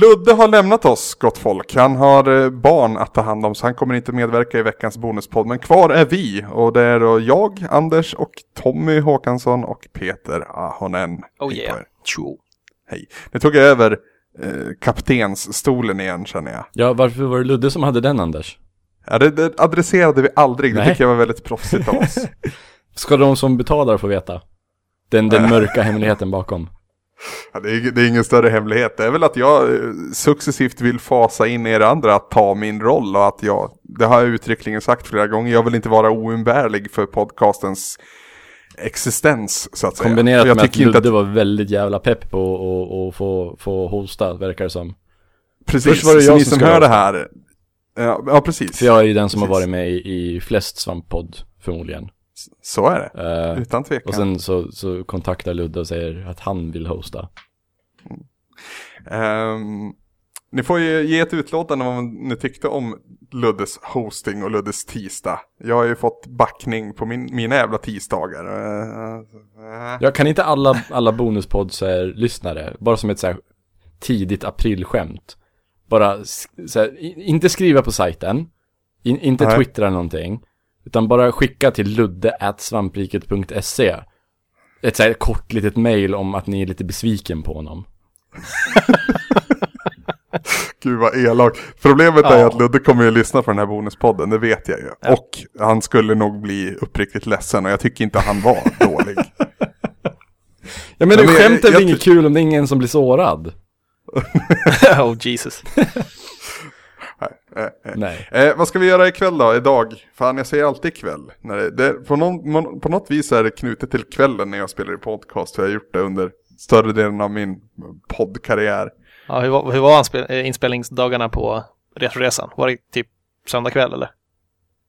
Ludde har lämnat oss, gott folk. Han har eh, barn att ta hand om, så han kommer inte medverka i veckans bonuspodd. Men kvar är vi, och det är då jag, Anders och Tommy Håkansson och Peter Ahonen. Oh Hej yeah. Tjo. Hej. Nu tog jag över eh, kaptensstolen igen känner jag. Ja, varför var det Ludde som hade den Anders? Ja, det, det adresserade vi aldrig, det Nej. tycker jag var väldigt proffsigt av oss. Ska de som betalar få veta? Den, den mörka hemligheten bakom. Ja, det, är, det är ingen större hemlighet. Det är väl att jag eh, successivt vill fasa in er andra att ta min roll och att jag, det har jag uttryckligen sagt flera gånger, jag vill inte vara oumbärlig för podcastens existens så att säga. Kombinerat Och jag med att Ludde inte att, var väldigt jävla pepp på att få, få hosta, verkar det som. precis, först var det så jag ni som som hör det här, ja, ja precis, För jag är ju den som har Precis. varit med i, i flest svamppodd, förmodligen. Så är det, Eh, utan tvekan. och sen så, så kontaktar Ludde och säger att han vill hosta. Ehm, ni får ju ge ett utlåtande om vad ni tyckte om Luddes hosting och Luddes tisdag. Jag har ju fått backning på min, mina jävla tisdagar. Eh. Jag kan inte alla, alla bonuspodds är lyssnare, bara som ett så här tidigt aprilskämt. Bara, här, inte skriva på sajten, in, inte Nej. twittra någonting, utan bara skicka till ludde.svampriket.se ett så här kort litet mail om att ni är lite besviken på honom. Gud vad elak. Problemet är Ja. att Ludde kommer ju lyssna på den här bonuspodden, det vet jag ju. Ja. Och han skulle nog bli uppriktigt ledsen och jag tycker inte han var dålig. Ja men det men skämt är väl inget kul om det är ingen som blir sårad? oh Jesus. Eh, eh. Nej. Eh, vad ska vi göra ikväll då, idag? Fan jag säger alltid ikväll. När det, det, på, någon, på något vis är det knutet till kvällen när jag spelar i podcast. För jag har gjort det under större delen av min poddkarriär. Ja, hur var, hur var eh, inspelningsdagarna på Retroresan? Var det typ söndag kväll eller?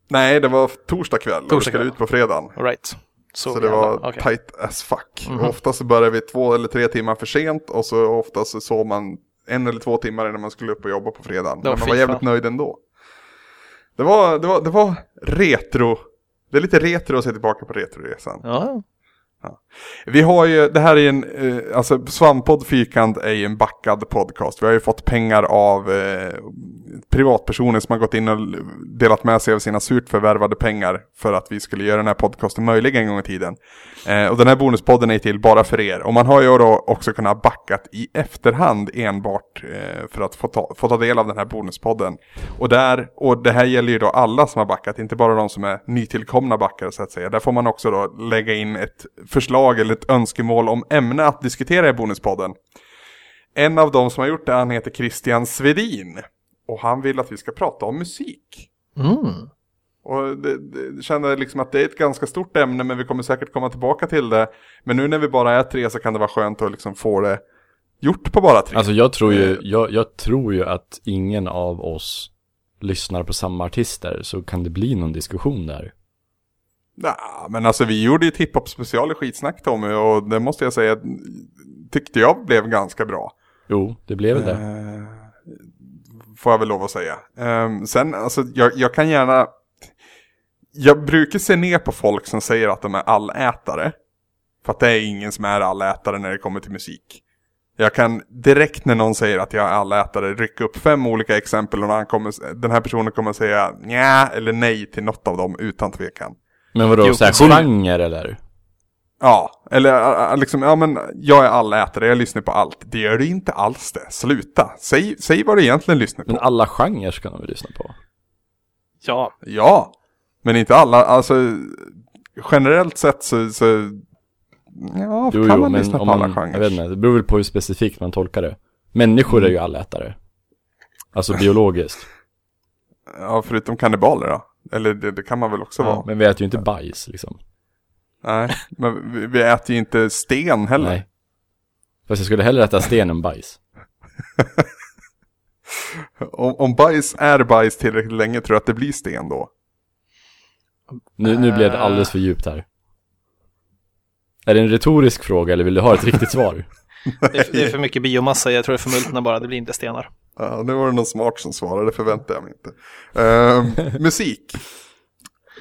Nej, det var torsdag kväll och vi Torsdag skulle ut på fredagen. All right. Så, Så, det var okej. tight as fuck. Mhm. Och oftast så började vi två eller tre timmar för sent och så oftast så sov man en eller två timmar innan man skulle upp och jobba på fredagen. Men man var jävligt nöjd ändå. Det var, det var, det var retro. Det är lite retro att se tillbaka på retroresan. Ja, vi har ju, det här är en, eh, alltså Svampodd Fyrkant är ju en backad podcast. Vi har ju fått pengar av eh, privatpersoner som har gått in och delat med sig av sina surt förvärvade pengar för att vi skulle göra den här podcasten möjlig en gång i tiden. Eh, och den här bonuspodden är till bara för er. Och man har ju då också kunnat backat i efterhand enbart eh, för att få ta, få ta del av den här bonuspodden. Och, där, och det här gäller ju då alla som har backat, inte bara de som är nytillkomna backare så att säga. Där får man också då lägga in ett förslag eller ett önskemål om ämne att diskutera i bonuspodden. En av de som har gjort det, han heter Christian Svedin. Och han vill att vi ska prata om musik. mm. Och det, det, känner liksom att det är ett ganska stort ämne men vi kommer säkert komma tillbaka till det. Men nu när vi bara är tre så kan det vara skönt att liksom få det gjort på bara tre. Alltså jag tror ju, Eh. jag, jag tror ju att ingen av oss lyssnar på samma artister, så kan det bli någon diskussion där. Nah, men alltså vi gjorde ju ett hiphop special i skitsnack Tommy och det måste jag säga tyckte jag blev ganska bra. Jo, det blev det. Eh, får jag väl lov att säga. Eh, sen, alltså jag, jag kan gärna... Jag brukar se ner på folk som säger att de är allätare. För att det är ingen som är allätare när det kommer till musik. Jag kan direkt när någon säger att jag är allätare rycka upp fem olika exempel och han kommer, den här personen kommer säga nja eller nej till något av dem utan tvekan. Men vadå, såhär så- genre eller? Ja, eller liksom, ja men jag är allätare, jag lyssnar på allt. Det gör du inte alls det, sluta. Säg, säg vad du egentligen lyssnar på. Men alla genrer ska de väl lyssna på? Ja, Ja, men inte alla, alltså generellt sett så, så ja, Jo, kan jo, man men lyssna på alla man, genrer. jag vet inte, det beror väl på hur specifikt man tolkar det. Människor är ju allätare. Alltså biologiskt. Ja, förutom kannibaler då. Eller det, det kan man väl också Ja, vara. men vi äter ju inte bajs liksom. Nej, men vi, vi äter ju inte sten heller. Nej. Fast jag skulle hellre äta sten än bajs. Om, om bajs är bajs tillräckligt länge tror jag att det blir sten då. Nu, nu blev det alldeles för djupt här. Är det en retorisk fråga eller vill du ha ett riktigt svar? det är, det är för mycket biomassa, jag tror det förmultnar bara, det blir inte stenar. Ja, nu var det någon smart som svarade, det förväntar jag mig inte. Ehm, musik.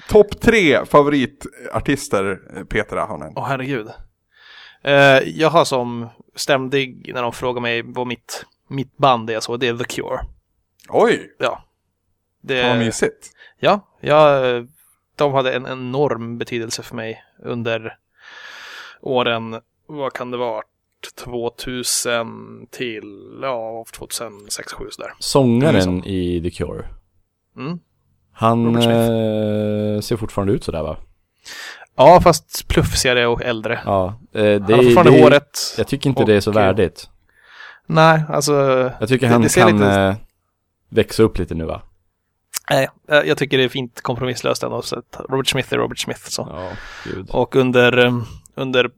Topp tre favoritartister, Peter Ahonen. Åh herregud. Eh, jag har som ständig, när de frågar mig vad mitt mitt band är så, det är The Cure. Oj, Ja. Det, vad mysigt. Ja, ja, de hade en enorm betydelse för mig under åren, vad kan det vara, 2000 till, ja, 2006, 2007 sådär. Sångaren Mm, i The Cure. Mm. Han eh, ser fortfarande ut sådär va? Ja, fast pluffsigare och äldre. Ja. Eh, det, Han har fortfarande det, håret. Jag tycker inte det är så och, värdigt. Nej, alltså, Jag tycker det- han det kan lite- eh, växa upp lite nu va? nej, eh, jag tycker det är fint kompromisslöst ändå. Robert Smith är Robert Smith. Så. Ja. Och under, eh, under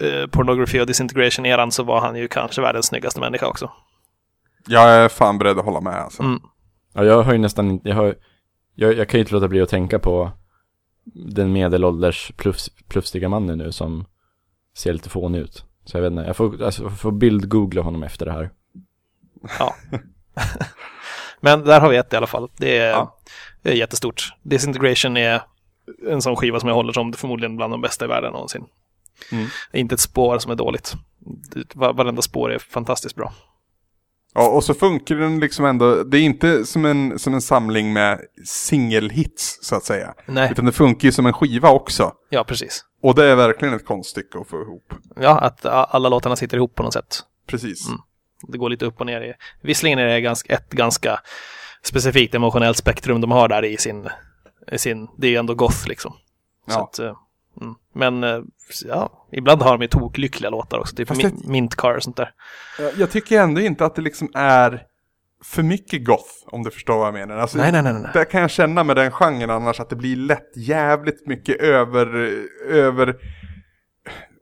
eh, Pornography och Disintegration-eran så var han ju kanske världens snyggaste människa också. Jag är fan beredd att hålla med alltså. Mm. Ja, jag har ju nästan inte, jag, har, jag, jag kan ju inte låta bli att tänka på den medelålders pluff, pluffstiga mannen nu som ser lite fånig ut. Så jag vet inte, jag får, alltså, jag får bild-googla honom efter det här. Ja. Men där har vi ett i alla fall. Det är, Ja. det är jättestort. Disintegration är en sån skiva som jag håller som förmodligen bland de bästa i världen någonsin. Mm. Inte ett spår som är dåligt. Varenda spår är fantastiskt bra. Ja, och så funkar den liksom ändå, det är inte som en, som en samling med singelhits så att säga. Nej, Utan det funkar ju som en skiva också. ja precis. Och det är verkligen ett konststycke att få ihop. Ja, att alla låtarna sitter ihop på något sätt. Precis. Mm. Det går lite upp och ner. Visserligen är det ganska, ett ganska specifikt emotionellt spektrum de har där i sin, i sin det är ju ändå goth liksom. Så Ja. att, eh, mm. Men eh, ja, ibland har de ju toklyckliga låtar också, typ Fast Min- det- Mint Car och sånt där. Jag tycker ändå inte att det liksom är för mycket goth, om du förstår vad jag menar. Alltså, Nej, nej, nej, nej. Där kan jag känna med den genren annars att det blir lätt jävligt mycket över, över,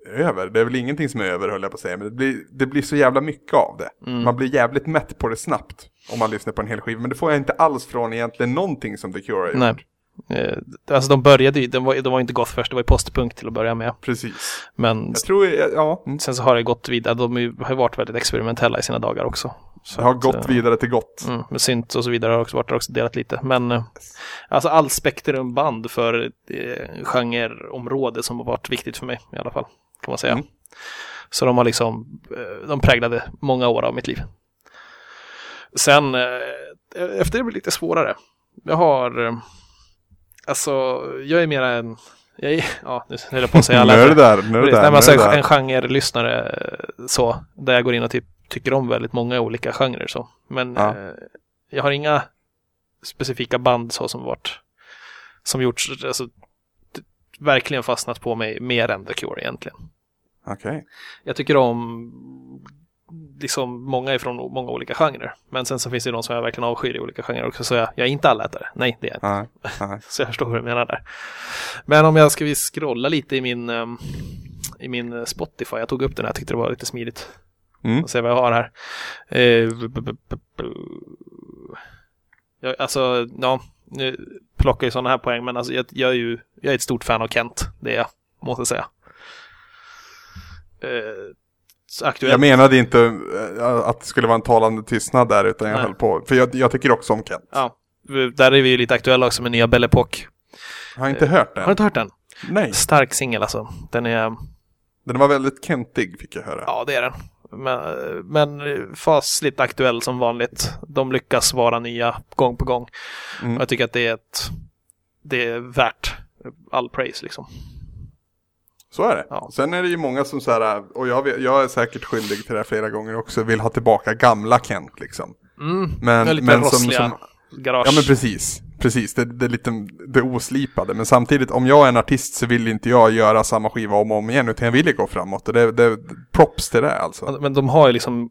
över, det är väl ingenting som är över höll jag på att säga, men det blir, det blir så jävla mycket av det. Mm. Man blir jävligt mätt på det snabbt om man lyssnar på en hel skiva, men det får jag inte alls från egentligen någonting som The Cure har gjort. Nej. Eh, alltså de började ju, de var, de var inte goth först, det var ju postpunk till att börja med. Precis. Men Jag tror, ja, mm. sen så har det gått vidare, de har ju varit väldigt experimentella i sina dagar också. Så det har att, gått eh, vidare till gott. Mm, med synt och så vidare har också varit också delat lite. Men eh, alltså all spektrumband för eh, genreområde som har varit viktigt för mig i alla fall. Kan man säga. Mm. Så de har liksom, eh, de präglade många år av mitt liv. Sen, efter det blir det lite svårare. Jag har, alltså, jag är mera en, jag är, ja, nu höll jag på att säga det Precis, där, Nej, men alltså en, en genrelyssnare eh, så, där jag går in och typ tycker om väldigt många olika genrer så. Men Ja. eh, jag har inga specifika band så som varit, som gjorts, alltså verkligen fastnat på mig mer än The Cure egentligen. Okej. Jag tycker om liksom många ifrån många olika genrer. Men sen så finns det de som jag verkligen avskyr i olika genrer också. Så jag, jag är inte allätare. Nej, det är jag inte. Nej, nej. Så jag förstår vad du menar där. Men om jag ska scrolla lite i min, ehm, i min Spotify. Jag tog upp den här, jag tyckte det var lite smidigt. Mm. Och se vad jag har här. Eh, jag, alltså, ja, nu plockar jag sådana här poäng, men alltså, jag, jag är ju jag är ett stort fan av Kent. Det är jag, måste jag säga. Eh, aktuellt. Jag menade inte eh, att det skulle vara en talande tystnad där, utan jag Nej. höll på. För jag, jag tycker också om Kent. Ja, där är vi ju lite aktuella också med nya Belle Epoque. Har inte hört Har du den. inte hört den? Nej, Stark singel alltså. Den är, den var väldigt kentig fick jag höra. ja det är den. Men, men fasligt aktuell som vanligt. De lyckas vara nya gång på gång. Mm. Och jag tycker att det är ett, det är värt all praise liksom. Så är det. Ja. Sen är det ju många som så här, och jag, vet, jag är säkert skyldig till det här flera gånger också, vill ha tillbaka gamla Kent liksom. Mm, Men, lite men som, rossliga som, garage. ja men precis, precis, det, det är lite det oslipade. Men samtidigt, om jag är en artist så vill inte jag göra samma skiva om och om igen, utan jag vill ju gå framåt. Och det, det props till det alltså. Men de har ju liksom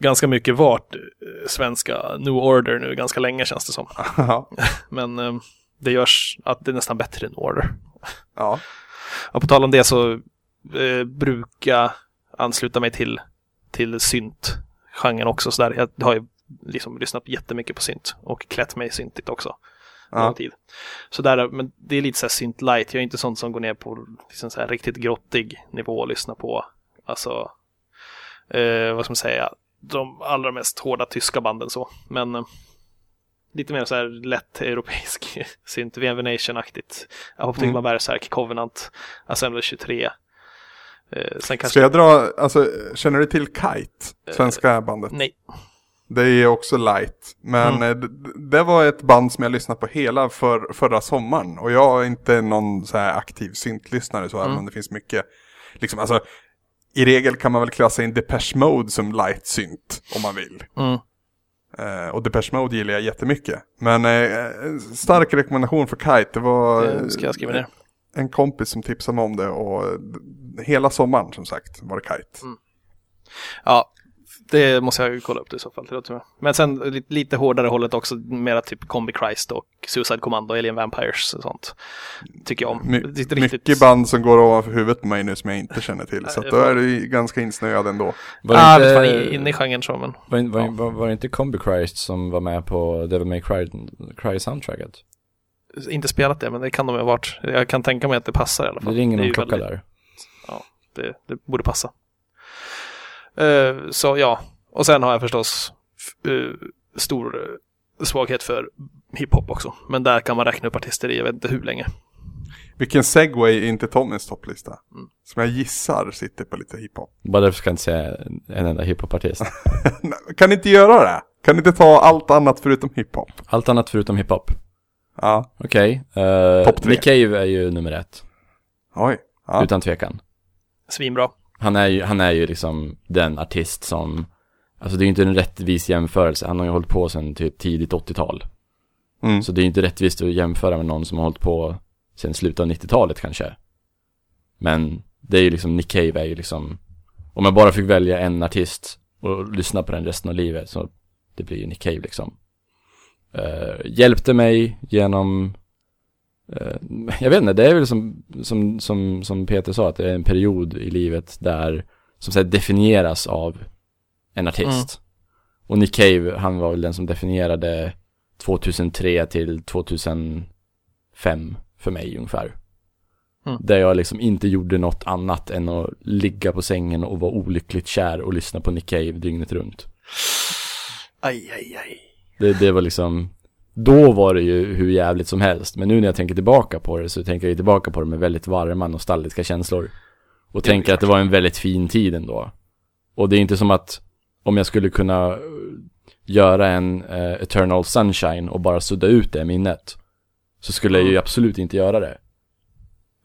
ganska mycket varit eh, svenska New Order nu ganska länge känns det som. Men eh, det görs att det är nästan bättre än Order. ja. Och på tal om det så eh, brukar jag ansluta mig till, till synt-genren också. Så där. Jag har ju liksom lyssnat jättemycket på synt och klätt mig syntigt också. Ja. Tid. Så där, men det är lite så här synt light. Jag är inte sån som går ner på liksom så här riktigt grottig nivå och lyssnar på, alltså, eh, vad ska man säga, de allra mest hårda tyska banden så. Men eh, lite mer så här lätt europeisk synt, VM Nation-aktigt. Apotek Mm. Berserk, Covenant, Assembly 23. Eh, sen kanske... Ska jag dra, alltså, känner du till Kite? Svenska bandet? Nej. Det är också light. Men Mm. eh, d- d- det var ett band som jag lyssnade på hela för, förra sommaren. Och jag är inte någon så här aktiv syntlyssnare så, även Mm. om det finns mycket. Liksom, alltså, I regel kan man väl klassa in Depeche Mode som light synt om man vill. Mm. Eh, och Depeche Mode gillar jag jättemycket. Men eh, stark rekommendation för Kite. Det var Det ska jag skriva ner. en kompis som tipsade mig om det. Och eh, hela sommaren som sagt var det Kite. Mm. Ja, det måste jag ju kolla upp det i så fall. Det. Men sen lite, lite hårdare hållet också, mera typ Combi Christ och Suicide Commando, Alien Vampires och sånt. Tycker jag om. My, Det är riktigt- Mycket band som går ovanför huvudet på mig nu som jag inte känner till. Så att det då är du ganska insnöad ändå. Var ah, det inte... fan, inte, inne i genren så, men. var, var, ja. var, var det inte Combi Christ som var med på Devil May Cry, Cry soundtracket? Inte spelat det, men det kan de ha varit. Jag kan tänka mig att det passar i alla Det fall. ringer är någon klocka väldigt- där. Det, det borde passa. Eh, så ja, och sen har jag förstås eh, stor eh, svaghet för hiphop också. Men där kan man räkna upp artister i jag vet inte hur länge. Vilken segway in till Tommys topplista. Mm. Som jag gissar sitter på lite hiphop. Bara därför ska jag inte säga en enda hiphopartist. Kan ni inte göra det? Kan ni inte ta allt annat förutom hiphop? Allt annat förutom hiphop. Ja, Okej. Okay. Tre. Nick Cave är ju nummer ett. oj. Ja. Utan tvekan. Svinbra. Han är ju, han är ju liksom den artist som, alltså det är ju inte en rättvis jämförelse. Han har ju hållit på sedan typ tidigt 80-tal. Mm. Så det är ju inte rättvist att jämföra med någon som har hållit på sedan slutet av 90-talet kanske. Men det är ju liksom, Nick Cave är ju liksom, om jag bara fick välja en artist och lyssna på den resten av livet så det blir ju Nick Cave liksom. Eh, hjälpte mig genom, jag vet inte, det är väl som, som, som, som Peter sa att det är en period i livet där, som så här, definieras av en artist. Och Nick Cave, han var väl den som definierade 2003 till 2005 för mig ungefär. Mm. Där jag liksom inte gjorde något annat än att ligga på sängen och vara olyckligt kär och lyssna på Nick Cave dygnet runt. Aj, aj, aj. Det, det var liksom, då var det ju hur jävligt som helst. Men nu när jag tänker tillbaka på det så tänker jag tillbaka på det med väldigt varma nostalgiska känslor. Och Det tänker att det var en väldigt fin tid ändå. Och det är inte som att om jag skulle kunna eh, göra en eh, Eternal Sunshine och bara sudda ut det minnet. Så skulle jag ju absolut inte göra det.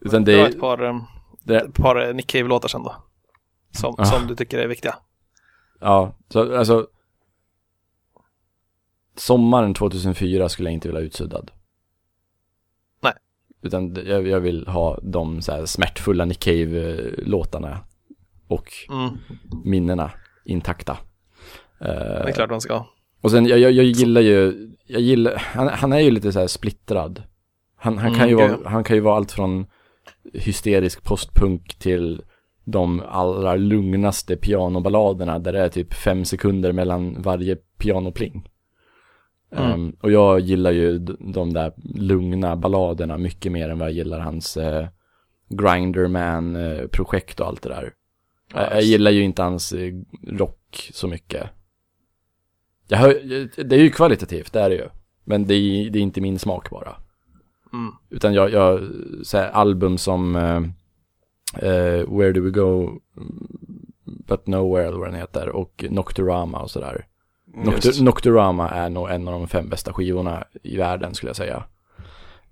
Utan Det det, var är ett par, um, det, ett par eh, Nick Cave-låtar sen då. Som, Ah. som du tycker är viktiga. Ja, så alltså Sommaren 2004 skulle jag inte vilja utsuddad Nej. Utan jag, jag vill ha de så här smärtfulla Nick Cave-låtarna Och Mm, minnena intakta Eh, det är klart de ska. Och sen, jag, jag, jag gillar ju, jag gillar, han, han är ju lite så här splittrad Han, han, kan Mm, ju gud, vara, han kan ju vara allt från hysterisk postpunk till de allra lugnaste pianoballaderna där det är typ fem sekunder mellan varje pianopling. Mm. Ehm, och jag gillar ju de där lugna balladerna mycket mer än vad jag gillar hans uh, Grinderman-projekt och allt det där. Ja, jag, gillar ju inte hans eh, rock så mycket. Jag hör, det är ju kvalitativt, det är det ju. Men det är, det är inte min smak bara. Mm. Utan jag, jag så här, album som eh, eh, Where Do We Go But Nowhere eller vad den heter och Nocturama och sådär. Noctur, Just. Nocturama är nog en av de fem bästa skivorna i världen skulle jag säga.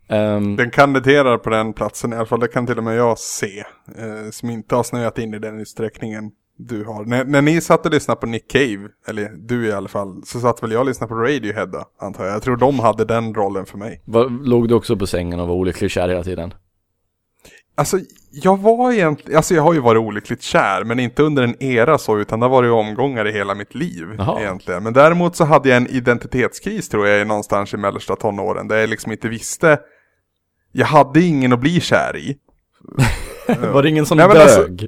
Ehm, Den kandiderar på den platsen i alla fall, det kan till och med jag se. Eh, som inte har snöat in i den utsträckningen du har. När, när ni satt och lyssnade på Nick Cave, eller du i alla fall, så satt väl jag och lyssnade på Radiohead då, antar jag. Jag tror de hade den rollen för mig. var, låg du också på sängen och var olycklig kär hela tiden? Alltså, jag var egentligen, alltså jag har ju varit olyckligt kär, men inte under en era så, utan det har varit omgångar i hela mitt liv Jaha. egentligen. Men däremot så hade jag en identitetskris tror jag, någonstans i mellersta tonåren, där jag liksom inte visste, jag hade ingen att bli kär i. Var det ingen som Nej, men dög? alltså-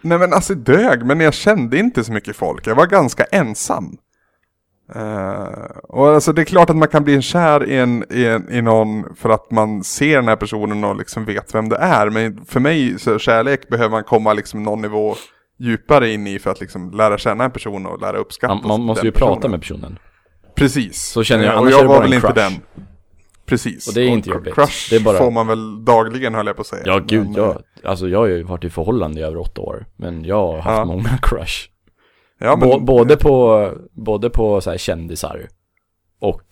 Nej men alltså dög, men jag kände inte så mycket folk. Jag var ganska ensam. Eh, och alltså det är klart att man kan bli kär i, en, i, en, i någon för att man ser den här personen och liksom vet vem det är. Men för mig så kärlek behöver man komma liksom någon nivå djupare in i för att liksom lära känna en person och lära uppskatta man, man måste ju prata personen. med personen. Precis. Så känner jag, Eh, annars och jag är det var bara väl inte den. Precis. Och det är inte jobbigt. Crush Det är bara- får man väl dagligen höll jag på att säga. Ja gud, Men, eh, jag, alltså jag har ju varit i förhållande i över åtta år. Men jag har haft Ja. många crush. Ja, men, Bå- både på, både på så här kändisar och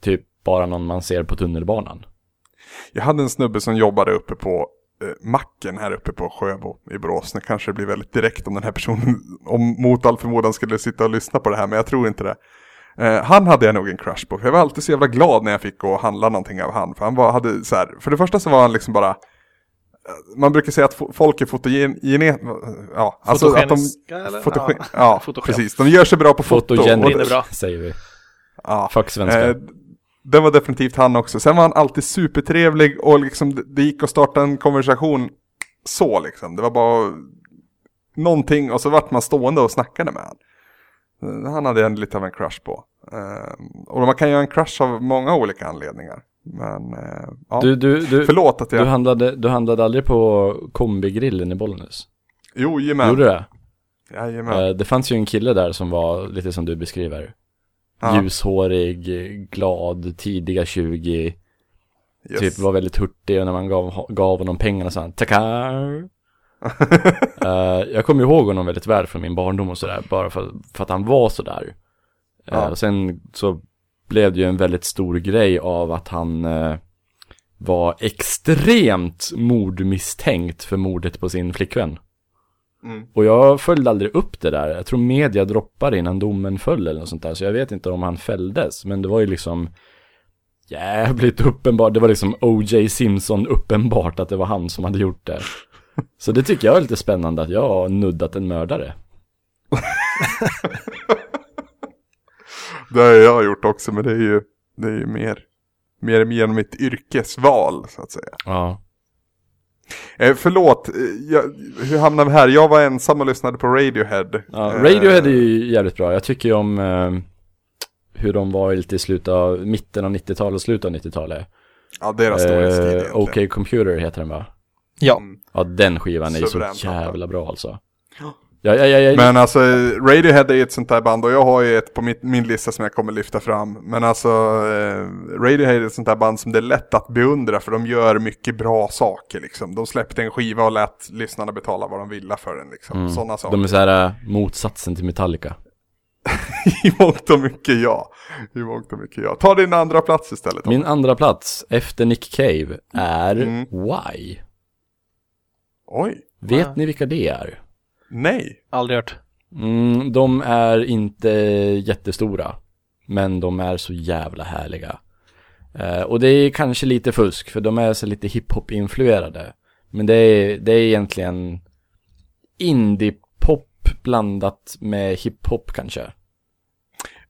typ bara någon man ser på tunnelbanan. Jag hade en snubbe som jobbade uppe på eh, macken här uppe på Sjöbo i Borås. Nu kanske det blir väldigt direkt om den här personen, om mot all förmodan skulle sitta och lyssna på det här, men jag tror inte det. Eh, han hade jag nog en crush på, för jag var alltid så jävla glad när jag fick gå och handla någonting av han. För han var, hade så här, för det första så var han liksom bara, man brukar säga att fo- folk är fotogen, ja, alltså att de, fotogen, Ja. ja, Fotogen. precis, de gör sig bra på foto. Fotogenik och- är bra. säger vi. Ja. Fuck svenska. Eh, det var definitivt han också. Sen var han alltid supertrevlig och liksom det, gick att starta en konversation så liksom. Det var bara någonting och så vart man stående och snackade med han. Eh, Han hade jag lite av en crush på. Eh, och man kan ju ha en crush av många olika anledningar. Men eh, ja, Du, du, du, förlåt att du, jag... handlade, du handlade aldrig på kombigrillen i Bollnäs? Jo, jajamän. Gjorde du det? Jajamän. Eh, Det fanns ju en kille där som var lite som du beskriver. Ja, Ljushårig, glad, tidiga 20, yes. typ var väldigt hurtig och när man gav, gav honom pengarna sa han tackar. Eh, jag kommer ihåg honom väldigt väl från min barndom och sådär, bara för, för att han var sådär. Uh, Ja. och sen så blev det ju en väldigt stor grej av att han eh, var extremt mordmisstänkt för mordet på sin flickvän. Mm. Och jag följde aldrig upp det där. Jag tror media droppade innan domen föll eller något sånt där. Så jag vet inte om han fälldes. Men det var ju liksom jävligt uppenbart. Det var liksom O.J. Simpson uppenbart att det var han som hade gjort det. Så det tycker jag är lite spännande att jag har nuddat en mördare. Det har jag gjort också, men det är ju, det är ju mer, mer genom mitt yrkesval så att säga. Ja. Eh, förlåt, eh, jag, hur hamnade vi här? Jag var ensam och lyssnade på Radiohead. ja Eh, Radiohead är ju jävligt bra. Jag tycker ju om eh, hur de var lite i slutet av, mitten av 90-talet och slutet av 90-talet. Ja, deras storhetstid Eh. OK Computer heter den va? Ja. Mm. Ja, den skivan är ju så jävla bra alltså. Ja, ja, ja. Men alltså, Radiohead är ju ett sånt där band och jag har ju ett på mitt, min lista som jag kommer lyfta fram. Men alltså, eh, Radiohead är ett sånt där band som det är lätt att beundra för de gör mycket bra saker liksom. De släppte en skiva och lät lyssnarna betala vad de ville för den liksom. Mm. Sådana saker. De är så här äh, motsatsen till Metallica. I mångt och mycket ja. I mångt och mycket ja. Ta din andra plats istället. Min andra plats efter Nick Cave är Mm. Why. Oj, Vet ni vilka det är? Nej. Aldrig hört. Mm, de är inte jättestora. Men de är så jävla härliga. Eh, och det är kanske lite fusk, för de är så lite hiphop-influerade. Men det är, det är egentligen indie-pop blandat med hiphop kanske.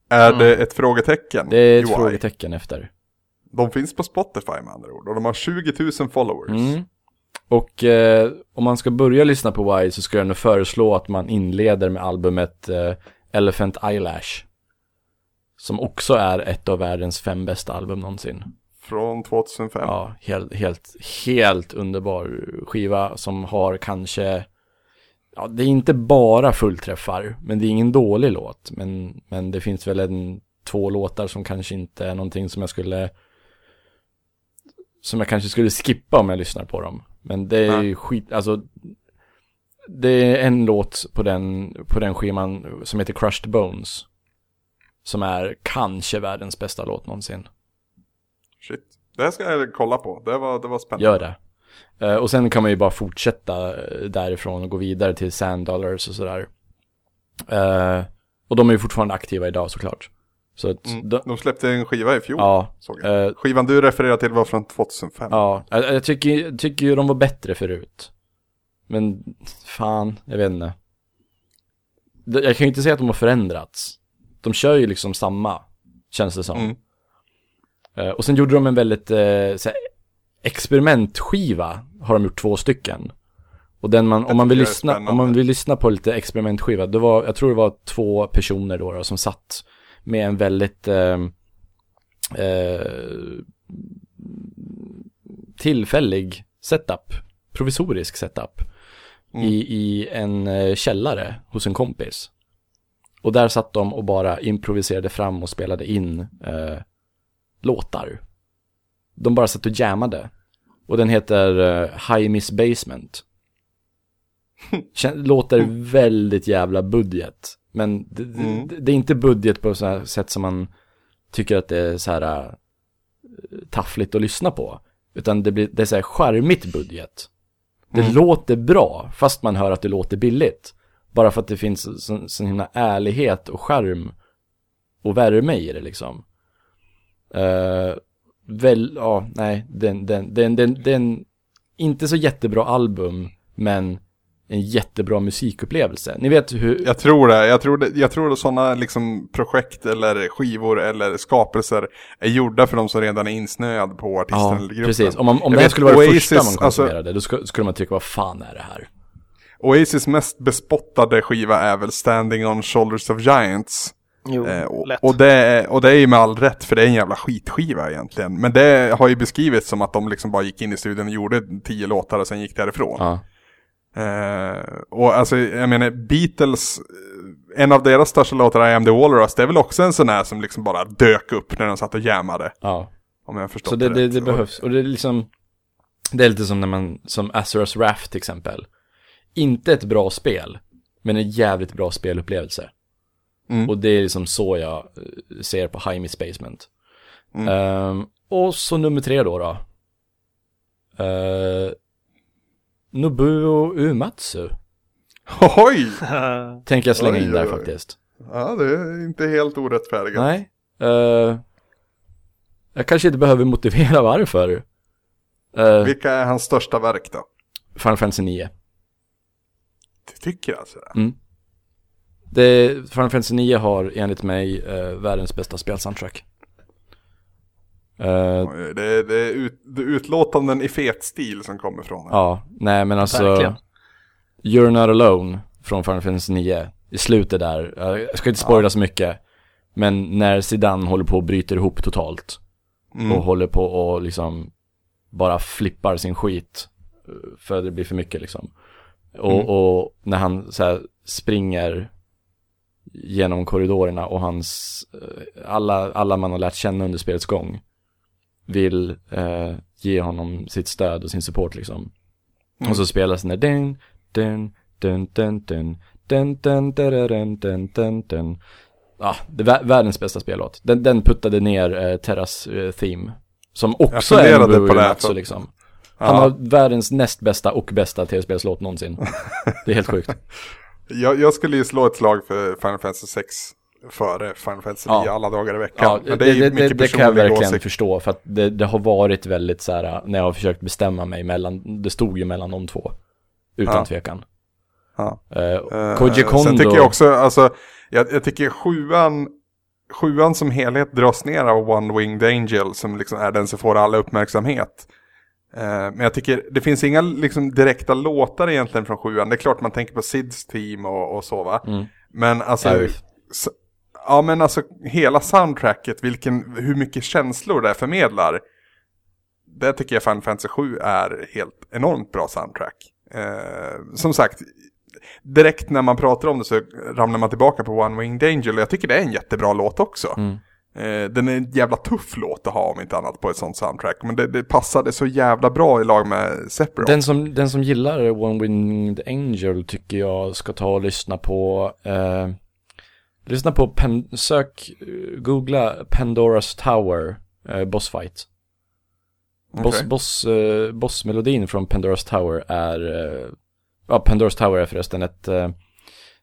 Är Mm. det ett frågetecken? Det är ett UI? frågetecken efter. De finns på Spotify med andra ord och de har 20 000 followers. Mm. Och eh, om man ska börja lyssna på Why så skulle jag nog föreslå att man inleder med albumet eh, Elephant Eyelash. Som också är ett av världens fem bästa album någonsin. Från 2005. Ja, helt, helt, helt underbar skiva som har kanske, ja det är inte bara fullträffar, men det är ingen dålig låt. Men, men det finns väl en, två låtar som kanske inte är någonting som jag skulle, som jag kanske skulle skippa om jag lyssnar på dem. Men det är ju skit, alltså, det är en låt på den, på den skivan som heter Crushed Bones. Som är kanske världens bästa låt någonsin. Shit. Det här ska jag kolla på. Det var, det var spännande. Gör det. Eh, och sen kan man ju bara fortsätta eh, därifrån och gå vidare till Sand Dollars och sådär. Eh, och de är ju fortfarande aktiva idag såklart. Så att, Mm. de, De släppte en skiva i fjol. ja, Såg jag. eh, Skivan du refererar till var från 2005. ja, jag, jag tycker, tycker ju de var bättre förut. Men fan, jag vet inte. Jag kan ju inte säga att de har förändrats. De kör ju liksom samma, känns det som. Mm. Eh, och sen gjorde de en väldigt eh, så här, experimentskiva, har de gjort två stycken. Och den man, om man vill lyssna, om man vill lyssna på lite experimentskiva, det var, jag tror det var två personer då, då som satt med en väldigt eh, eh, tillfällig setup, provisorisk setup, Mm. i, i en eh, källare hos en kompis. Och där satt de och bara improviserade fram och spelade in eh, låtar. De bara satt och jammade. Och den heter eh, High Miss Basement. Låter väldigt jävla budget. Men det, Mm. det, det är inte budget på så här sätt som man tycker att det är så här äh, taffligt att lyssna på. Utan det, blir, det är så här charmigt budget. Det Mm. låter bra, fast man hör att det låter billigt. Bara för att det finns sån, sån himla ärlighet och charm och värme i det liksom. Uh, väl, ja, nej, den, den, den, den, den, inte så jättebra album, men en jättebra musikupplevelse. Ni vet hur, Jag tror det. Jag tror, det, jag tror att sådana liksom projekt eller skivor eller skapelser är gjorda för de som redan är insnöad på artisten ja, eller gruppen. precis. Om, man, om Jag det här vet, skulle vara det Oasis, första man alltså- konsumerade, då skulle, skulle man tycka, vad fan är det här? Oasis mest bespottade skiva är väl Standing on Shoulders of Giants. Jo, Eh, och, lätt. och, det är, och det är ju med all rätt för det är en jävla skitskiva egentligen. Men det har ju beskrivits som att de liksom bara gick in i studion och gjorde tio låtar och sen gick därifrån. Ja, Eh, och alltså jag menar Beatles, eh, en av deras största låtar I am the Walrus, det är väl också en sån här som liksom bara dök upp när de satt och jammade. ja. Om jag förstått Så det, det, rätt. det behövs, och det är liksom Det är lite som när man, som Azura's Wrath till exempel Inte ett bra spel Men en jävligt bra spelupplevelse Mm. Och det är liksom så jag eh, ser på High Misspacement Mm. Ehm, Och så nummer tre då då uh, Nobuo Uematsu Oj! Tänker jag slänga Oj, in där oj, faktiskt Ja, det är inte helt orättfärdigt. Nej Eh, Jag kanske inte behöver motivera varför uh, Vilka är hans största verk då? Final Fantasy 9 Du tycker alltså det? Mm. Det, Final Fantasy 9 har enligt mig eh, världens bästa spelsoundtrack. Oj, Det, är- det, är ut, det är utlåtanden i fet stil som kommer från det. ja, nej men alltså Verkligen. You're Not Alone från Final Fantasy 9 i slutet där, jag ska inte spoila så mycket men när Zidane håller på och bryter ihop totalt Mm. och håller på och liksom bara flippar sin skit för det blir för mycket liksom. Och, Mm. och när han så här springer genom korridorerna och hans, eh, alla, alla man har lärt känna under spelets gång vill eh, ge honom sitt stöd och sin support liksom. Mm. Och så spelas den där dun, dun, dun, dun, dun, dun, dun, dun, dun, dun, dun. Ja, det är vä- världens bästa spellåt. Den, den puttade ner eh, Terras eh, theme. Som också är en Uematsu, för- liksom. Ja. Han har världens näst bästa och bästa tv-spelslåt någonsin. Det är helt sjukt. Jag, jag skulle ju slå ett slag för Final Fantasy 6 före Final Fantasy 9 Ja. alla dagar i veckan. Ja, Men det, det, det, mycket det kan jag verkligen åsikt. förstå. För att det, har varit väldigt så här, när jag har försökt bestämma mig mellan, det stod ju mellan de två. Utan Ja. tvekan. Ja. Uh, Koji Kondo. Sen tycker jag också, alltså, jag, jag tycker sjuan, sjuan som helhet dras ner av One Winged Angel som liksom är den som får all uppmärksamhet. Eh, men jag tycker, det finns inga liksom, direkta låtar egentligen från sjuan. Det är klart man tänker på Sids team och, och så va. Mm. Men alltså. Ja men alltså hela soundtracket, vilken, hur mycket känslor det förmedlar. Det tycker jag Final Fantasy 7 är helt enormt bra soundtrack. Eh, som sagt, direkt när man pratar om det så ramlar man tillbaka på One Winged Angel. och Jag tycker det är en jättebra låt också. Mm. Eh, den är en jävla tuff låt att ha om inte annat på ett sånt soundtrack. Men det, det passade så jävla bra i lag med Sephiroth. Den som, den som gillar One Winged Angel tycker jag ska ta och lyssna på eh, Lyssna på, pen, sök, eh, googla Pandoras Tower eh, Boss Fight Boss, Okej. boss, eh, bossmelodin från Pandoras Tower är eh, Ja, Pandoras Tower är förresten ett eh,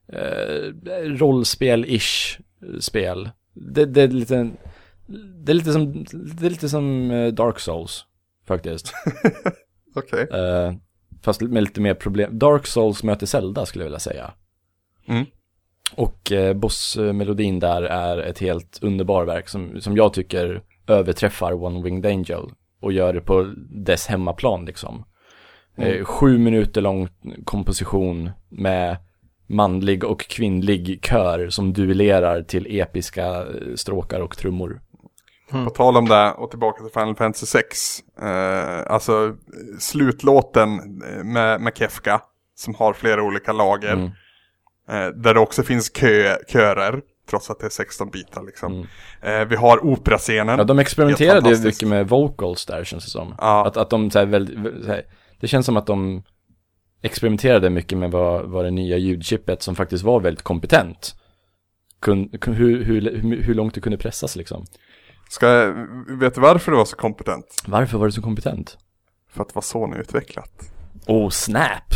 eh, rollspel-ish spel det, det är lite Det är lite som, det är lite som eh, Dark Souls Faktiskt Okej. Eh, fast med lite mer problem. Dark Souls möter Zelda skulle jag vilja säga. Mm. Och eh, bossmelodin där är ett helt underbar verk som, som jag tycker överträffar One Winged Angel. Och gör det på dess hemmaplan liksom. Mm. Eh, sju minuter lång komposition med manlig och kvinnlig kör som duellerar till episka eh, stråkar och trummor. På tal om det och tillbaka till Final Fantasy 6. Eh, alltså slutlåten eh, med, med Kefka. Som har flera olika lager. Mm. Eh, där det också finns kö, körer. Trots att det är 16 bitar liksom. Mm. Eh, vi har operascenen. Ja, de experimenterade ju mycket med vocals där känns det som. Ja. Att, att de så här, väldigt, så här, det känns som att de experimenterade mycket med vad, vad det nya ljudchippet som faktiskt var väldigt kompetent kun, kun, hur, hur, hur, hur långt du kunde pressas liksom. Ska jag, vet du varför du var så kompetent? Varför var du så kompetent? För att det var Sony-utvecklat. Oh, snap!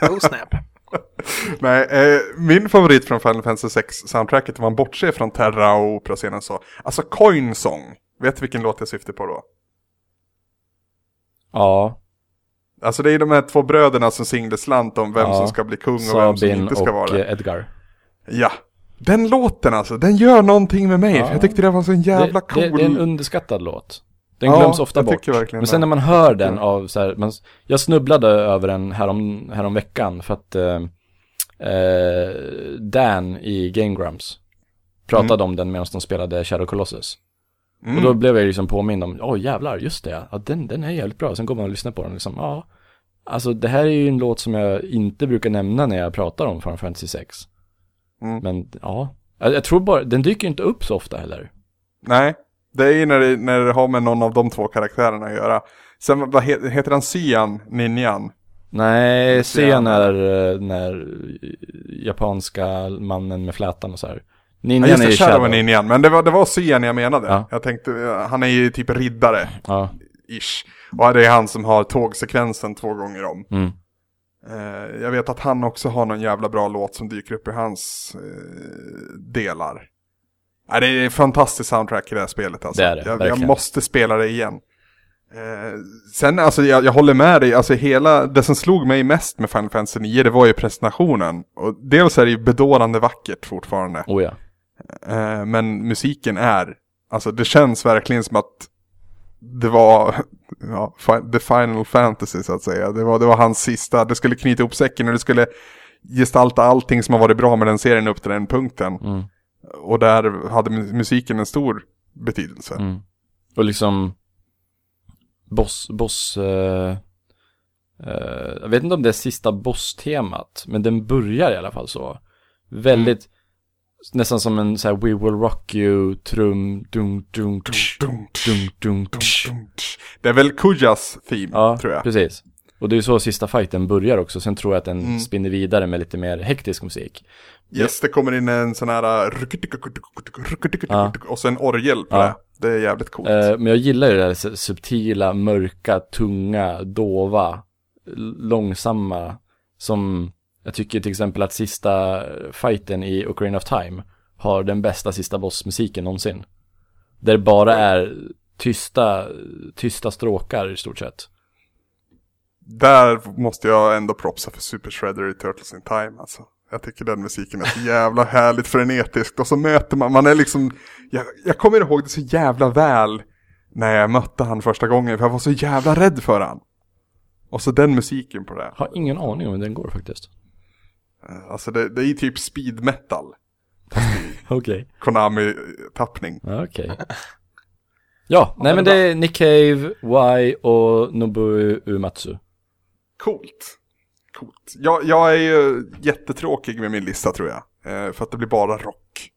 Oh snap. Nej, eh, min favorit från Final Fantasy 6 soundtracket, om man bortser från Terra och operascenen så, alltså Coin Song. Vet du vilken låt jag syftar på då? Ja, Alltså det är de här två bröderna som singlar slant om vem Ja. som ska bli kung och vem som Sabin inte ska vara och det. eh, Edgar. Ja. Den låten alltså, den gör någonting med mig. Ja. För jag tyckte det var så en jävla det, cool. det, det är en underskattad låt. Den Ja, glöms ofta bort. Men sen när man hör den av så här, man, jag snubblade över den härom, härom veckan för att eh, eh, Dan i Game Grumps pratade om den medan de spelade Shadow Colossus. Mm. Och då blev jag liksom påmind om, åh jävlar, just det, ja, den, den är jävligt bra. Sen går man och lyssnar på den liksom, ja. Alltså det här är ju en låt som jag inte brukar nämna när jag pratar om Final Fantasy 6. Mm. Men ja, jag, jag tror bara, den dyker inte upp så ofta heller. Nej, det är ju när det, när det har med någon av de två karaktärerna att göra. Sen, vad he, heter han Cyan, ninjan? Nej, scen är eh, när japanska mannen med flätan och så här. Ja, Ninjan just är det, ju Shadow Shadow. är ninjan. Men det var, det var Cyan jag menade. Ja. Jag tänkte, eh, han är ju typ riddare, Ja, ish. Och det är han som har tågsekvensen två gånger om. mm. Eh, jag vet att han också har någon jävla bra låt som dyker upp i hans eh, delar. Nej, det är ett fantastiskt soundtrack i det här spelet alltså. Det är det, jag, jag måste spela det igen. Eh, sen, alltså jag, jag håller med dig, alltså hela, det som slog mig mest med Final Fantasy 9, det var ju presentationen. Och dels är det ju bedårande vackert fortfarande. Oh ja. Eh, men musiken är, alltså det känns verkligen som att det var ja, the final fantasy så att säga. Det var, det var hans sista, det skulle knyta ihop säcken och det skulle gestalta allting som har varit bra med den serien upp till den punkten. Mm. Och där hade mu- musiken en stor betydelse. Mm. Och liksom boss, boss, eh, jag vet inte om det är sista boss-temat, men den börjar i alla fall så. Väldigt, nästan som en så här We Will Rock You, trum, dung, dung, tsch. dum, tsch. Det är väl Kujas theme, Ja, tror jag. precis. Och det är ju så sista fighten börjar också, sen tror jag att den Mm. spinner vidare med lite mer hektisk musik. Yes, det kommer in en sån här... Ja. Och så en orgel på Ja. det. Det är jävligt coolt. Eh, men jag gillar ju det su- subtila, mörka, tunga, dova, långsamma. Som jag tycker till exempel att sista fighten i Ocarina of Time har den bästa sista bossmusiken någonsin. Där det bara är tysta, tysta stråkar i stort sett. Där måste jag ändå propsa för Super Shredder i Turtles in Time alltså. Jag tycker den musiken är så jävla härligt frenetisk. Och så möter man, man är liksom, jag, jag kommer ihåg det så jävla väl när jag mötte han första gången. För jag var så jävla rädd för han. Och så den musiken på det. Har ingen aning om hur den går faktiskt. Eh, Alltså det, det är typ speed metal. Okej. Konami-tappning. Okej. Ja, nej men det är Nick Cave, Y och Nobuo Uematsu. Coolt. Coolt. Jag, jag är ju jättetråkig med min lista tror jag. Eh, för att det blir bara rock.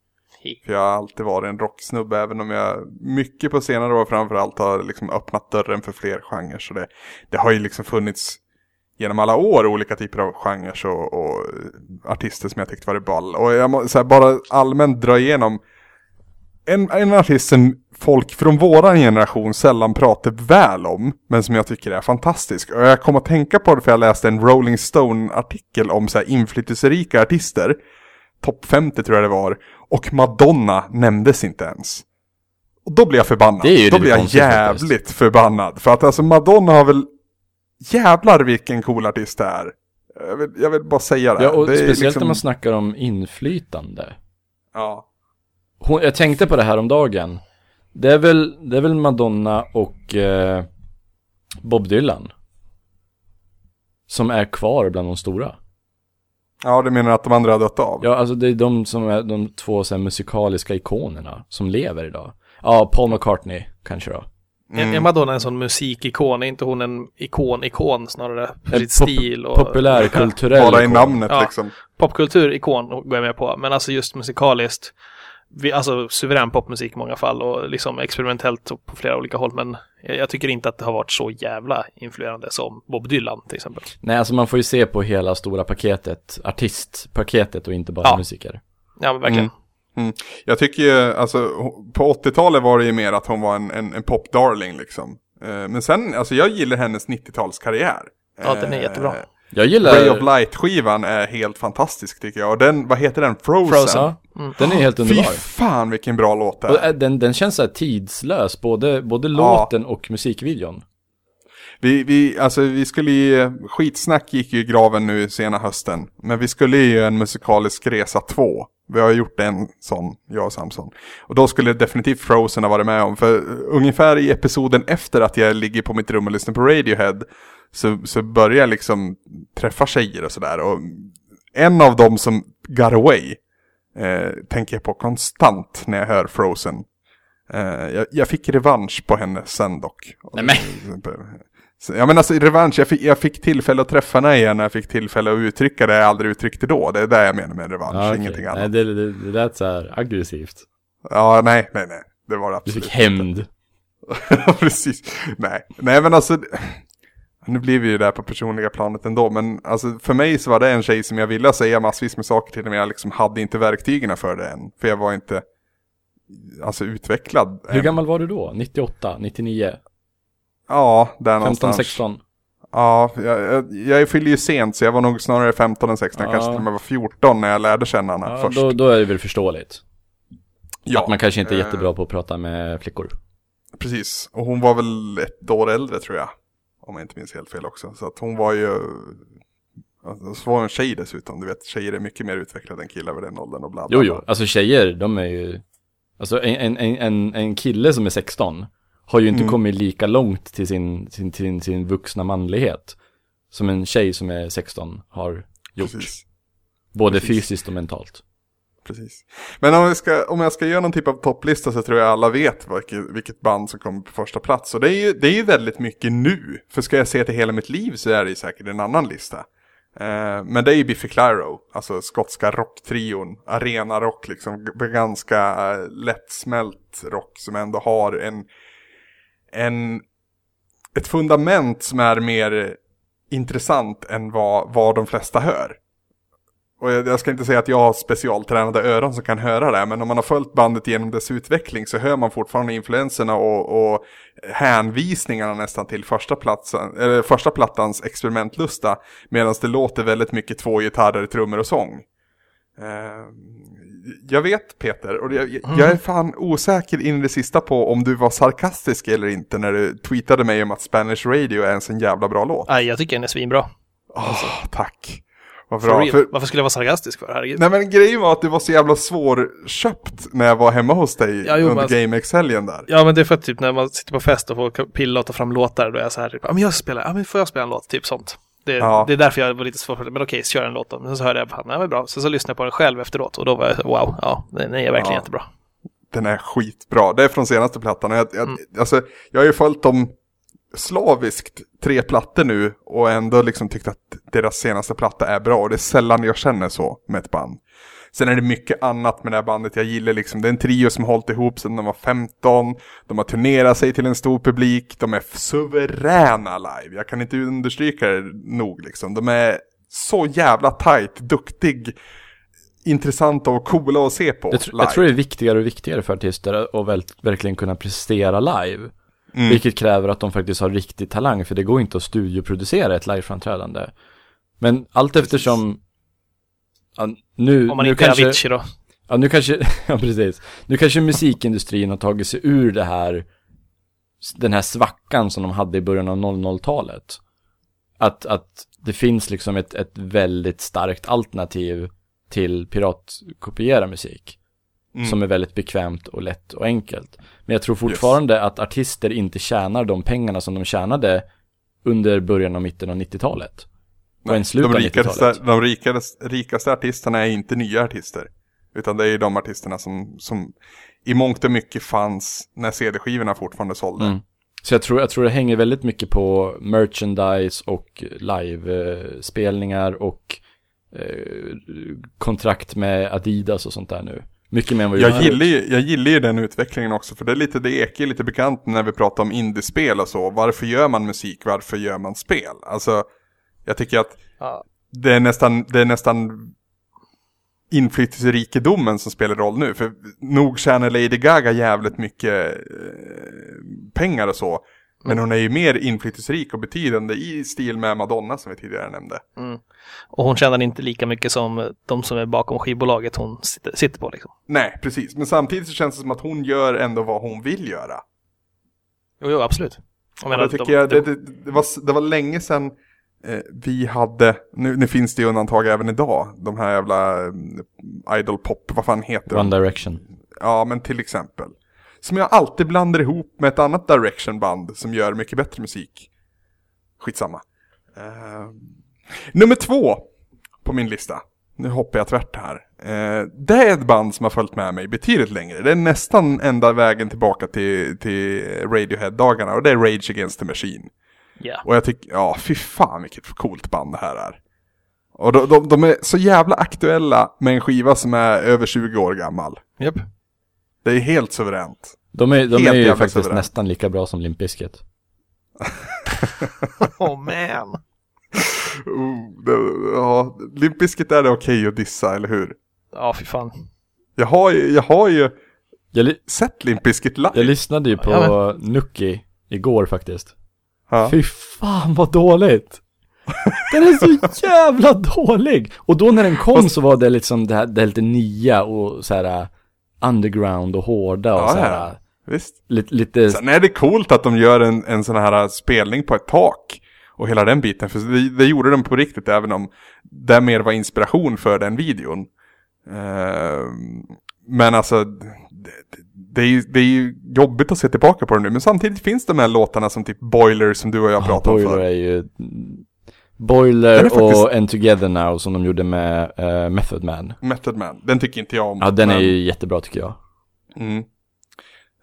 För jag har alltid varit en rocksnubbe även om jag mycket på senare år framförallt har liksom öppnat dörren för fler genrer. Så det, det har ju liksom funnits genom alla år olika typer av genrer och, och artister som jag tyckte var ball. Och jag må så här, bara allmänt dra igenom en, en artist som folk från våran generation sällan pratar väl om, men som jag tycker är fantastisk. Och jag kom att tänka på det för jag läste en Rolling Stone-artikel om så här inflytelserika artister. Topp 50 tror jag det var. Och Madonna nämndes inte ens. Och då blir jag förbannad. Det är ju då blir jag jävligt förbannad. För att alltså Madonna har väl... Jävlar vilken cool artist det är. Jag vill, jag vill bara säga det. Ja, och det speciellt liksom- när man snackar om inflytande. Ja. Hon, jag tänkte på det här om dagen. Det är väl, det är väl Madonna och eh, Bob Dylan. Som är kvar bland de stora. ja, du menar att de andra har dött av? Ja, alltså det är de som är de två så här, musikaliska ikonerna som lever idag. Ja, Paul McCartney kanske då. Mm. Är- Madonna en sån musikikon? Är inte hon en ikon-ikon snarare? För sitt pop- stil och... Populärkulturell Bara i ikon. namnet Ja. liksom. Popkultur-ikon går jag med på, men alltså just musikaliskt. Vi, alltså suverän popmusik i många fall och liksom experimentellt på flera olika håll, men jag, jag tycker inte att det har varit så jävla influerande som Bob Dylan till exempel. Nej, alltså man får ju se på hela stora paketet, artistpaketet och inte bara Ja. musiker. Ja, men verkligen. Mm. Mm. Jag tycker ju, alltså på 80-talet var det ju mer att hon var en, en, en popdarling liksom. Eh, men sen, alltså jag gillar hennes 90-talskarriär. Ja, den är Eh, jättebra. Jag gillar... Ray of Light-skivan är helt fantastisk tycker jag. Och den, vad heter den? Frozen. Frozen. Ja, den är helt Fy underbar. fan vilken bra låt det är. äh, den, den känns så här tidslös, både, både låten och musikvideon. Vi, vi, alltså vi skulle ju, skitsnack gick ju i graven nu sena hösten. Men vi skulle ju en musikalisk resa 2. Vi har gjort en sån, jag och Samson. Och då skulle definitivt Frozen ha varit med om. För ungefär i episoden efter att jag ligger på mitt rum och lyssnar på Radiohead. Så, så börjar jag liksom träffa tjejer och sådär. Och en av dem som got away. Eh, tänker jag på konstant när jag hör Frozen. Eh, jag, jag fick revansch på henne sen dock. Nej, men. Ja men alltså revansch, jag fick, jag fick tillfälle att träffa henne igen jag fick tillfälle att uttrycka det jag aldrig uttryckte då. Det är det jag menar med revansch, Ja, okej. ingenting Nej, annat. det, det, det lät så här aggressivt. Ja, nej, nej, nej. Det var det Du absolut fick hämnd. Precis. Nej, nej men alltså. Nu blir vi ju där på personliga planet ändå, men alltså för mig så var det en tjej som jag ville säga massvis med saker till, men jag liksom hade inte verktygen för det än. För jag var inte, alltså utvecklad. Hur än. gammal var du då? 98? 99? Ja, där 15, någonstans. 16? Ja, jag, jag, jag fyllde ju sent så jag var nog snarare 15 än 16, Ja. kanske till och med var 14 när jag lärde känna henne Ja, först. då, då är det väl förståeligt. ja, Att man kanske inte är eh, jättebra på att prata med flickor. Precis, och hon var väl ett år äldre tror jag. Om jag inte minns helt fel också. Så att hon var ju, alltså, så var hon tjej dessutom. Du vet, tjejer är mycket mer utvecklade än killar vid den åldern och bla bla. Jo, jo. Alltså tjejer, de är ju... Alltså en, en, en, en kille som är 16 har ju inte Mm. kommit lika långt till sin, sin, sin, sin vuxna manlighet som en tjej som är 16 har gjort. Precis, Både precis. fysiskt och mentalt precis. Men om jag, ska, om jag ska göra någon typ av topplista så tror jag alla vet vilket, vilket band som kommer på första plats. Och det är ju, det är ju väldigt mycket nu. För ska jag se till hela mitt liv så är det ju säkert en annan lista. Eh, men det är ju Biffy Clyro, alltså skotska rocktrion, arenarock liksom, ganska eh, lättsmält rock som ändå har en, en, ett fundament som är mer intressant än vad, vad de flesta hör. Och jag, jag ska inte säga att jag har specialtränade öron som kan höra det, men om man har följt bandet genom dess utveckling så hör man fortfarande influenserna och, och hänvisningarna nästan till första, platsen, eller första plattans experimentlusta, medan det låter väldigt mycket två gitarrer, trummor och sång. Eh, jag vet Peter, och jag, jag är fan osäker in i det sista på om du var sarkastisk eller inte när du tweetade mig om att Spanish Radio är en sån jävla bra låt. Nej, jag tycker den är svinbra. Åh, tack. Bra. real. För, Varför skulle jag vara sarkastisk för? Herregud. Nej men grejen var att det var så jävla svårköpt när jag var hemma hos dig Ja, jo, men under alltså- GameX-helgen där. Ja, men det är för att typ när man sitter på fest och får pilla och ta fram låtar, då är jag så här, typ, ja men jag spelar, ja men får jag spela en låt? Typ sånt. Det, Ja. det är därför jag var lite svår för det, men okej, kör en låt då. Men så hörde jag, fan, det var bra. Sen så lyssnade jag på den själv efteråt och då var jag wow, ja, den är verkligen Ja. jättebra. Den är skitbra. Det är från senaste plattan. Jag, jag, Mm. alltså, jag har ju följt dem slaviskt tre plattor nu och ändå liksom tyckt att deras senaste platta är bra. Och det är sällan jag känner så med ett band. Sen är det mycket annat med det här bandet jag gillar liksom. Det är en trio som har hållit ihop sedan de var 15. De har turnerat sig till en stor publik. De är suveräna live. Jag kan inte understryka det nog liksom. De är så jävla tight, duktig, intressanta och coola att se på Jag, tr- live. jag tror det är viktigare och viktigare för artister att verkligen kunna prestera live. Mm. Vilket kräver att de faktiskt har riktig talang, för det går inte att studioproducera ett liveframträdande. Men allt eftersom... Ja, nu, Om man nu inte kanske, är Avicii då. Ja, nu kanske, ja precis. Nu kanske musikindustrin har tagit sig ur det här, den här svackan som de hade i början av 00-talet. Att, att det finns liksom ett, ett väldigt starkt alternativ till piratkopiera musik. Mm. Som är väldigt bekvämt och lätt och enkelt. Men jag tror fortfarande att artister inte tjänar de pengarna som de tjänade under början och mitten av 90-talet. Och en slut av rikaste, 90-talet. de rikaste, rikaste artisterna är inte nya artister. Utan det är ju de artisterna som, som i mångt och mycket fanns när CD-skivorna fortfarande sålde. Mm. Så jag tror, jag tror det hänger väldigt mycket på merchandise och live-spelningar och eh, kontrakt med Adidas och sånt där nu. Mycket mer än vad Jag har gillar, ju, jag gillar ju den utvecklingen också, för det är lite, det ekar lite bekant när vi pratar om indiespel och så. Varför gör man musik, varför gör man spel? Alltså, jag tycker att Ja. det är nästan, det är nästan inflytelserikedomen som spelar roll nu. För nog tjänar Lady Gaga jävligt mycket eh, pengar och så. Men hon är ju mer inflytelserik och betydande i stil med Madonna som vi tidigare nämnde. Mm. Och hon tjänar inte lika mycket som de som är bakom skivbolaget hon sitter, sitter på liksom. Nej, precis. Men samtidigt så känns det som att hon gör ändå vad hon vill göra. Jo, jo absolut. Jag menar, det, tycker de, jag, det, det, det, var, det var länge sedan eh, vi hade, nu, nu, finns det ju undantag även idag, de här jävla eh, idol pop, vad fan heter One Direction. Ja, men till exempel. Som jag alltid blandar ihop med ett annat Direction-band som gör mycket bättre musik. Skitsamma. Uh, nummer två på min lista. Nu hoppar jag tvärt här. Uh, det är ett band som har följt med mig betydligt längre. Det är nästan enda vägen tillbaka till, till Radiohead-dagarna och det är Rage Against the Machine. Yeah. Och jag tycker, ja fy fan vilket coolt band det här är. Och de, de, de, är så jävla aktuella med en skiva som är över 20 år gammal. Yep. Det är helt suveränt. De är, de är ju faktiskt suveränt. nästan lika bra som Limp Bizkit. oh man. Oh, det, ja, Limp Bizkit är det okej okay att dissa, eller hur? Ja, fy fan. Jag har ju, jag har ju jag sett Limp Bizkit live. Jag lyssnade ju på ja, Nucky igår faktiskt. Ja. Fy fan vad dåligt! Den är så jävla dålig! Och då när den kom så var det liksom det här, det här lite nya och så här underground och hårda och ja, så här. Ja. Visst. Lite, lite... Sen är det coolt att de gör en, en sån här spelning på ett tak. Och hela den biten. För det, det gjorde de på riktigt även om det mer var inspiration för den videon. Uh, men alltså, det, det, är ju, det är ju jobbigt att se tillbaka på det nu. Men samtidigt finns de här låtarna som typ Boiler som du och jag pratade om förr. Boiler är ju Boiler faktiskt... och And Together Now som de gjorde med uh, Method Man. Method Man, den tycker inte jag om. Ja, den men... är ju jättebra tycker jag. Mm.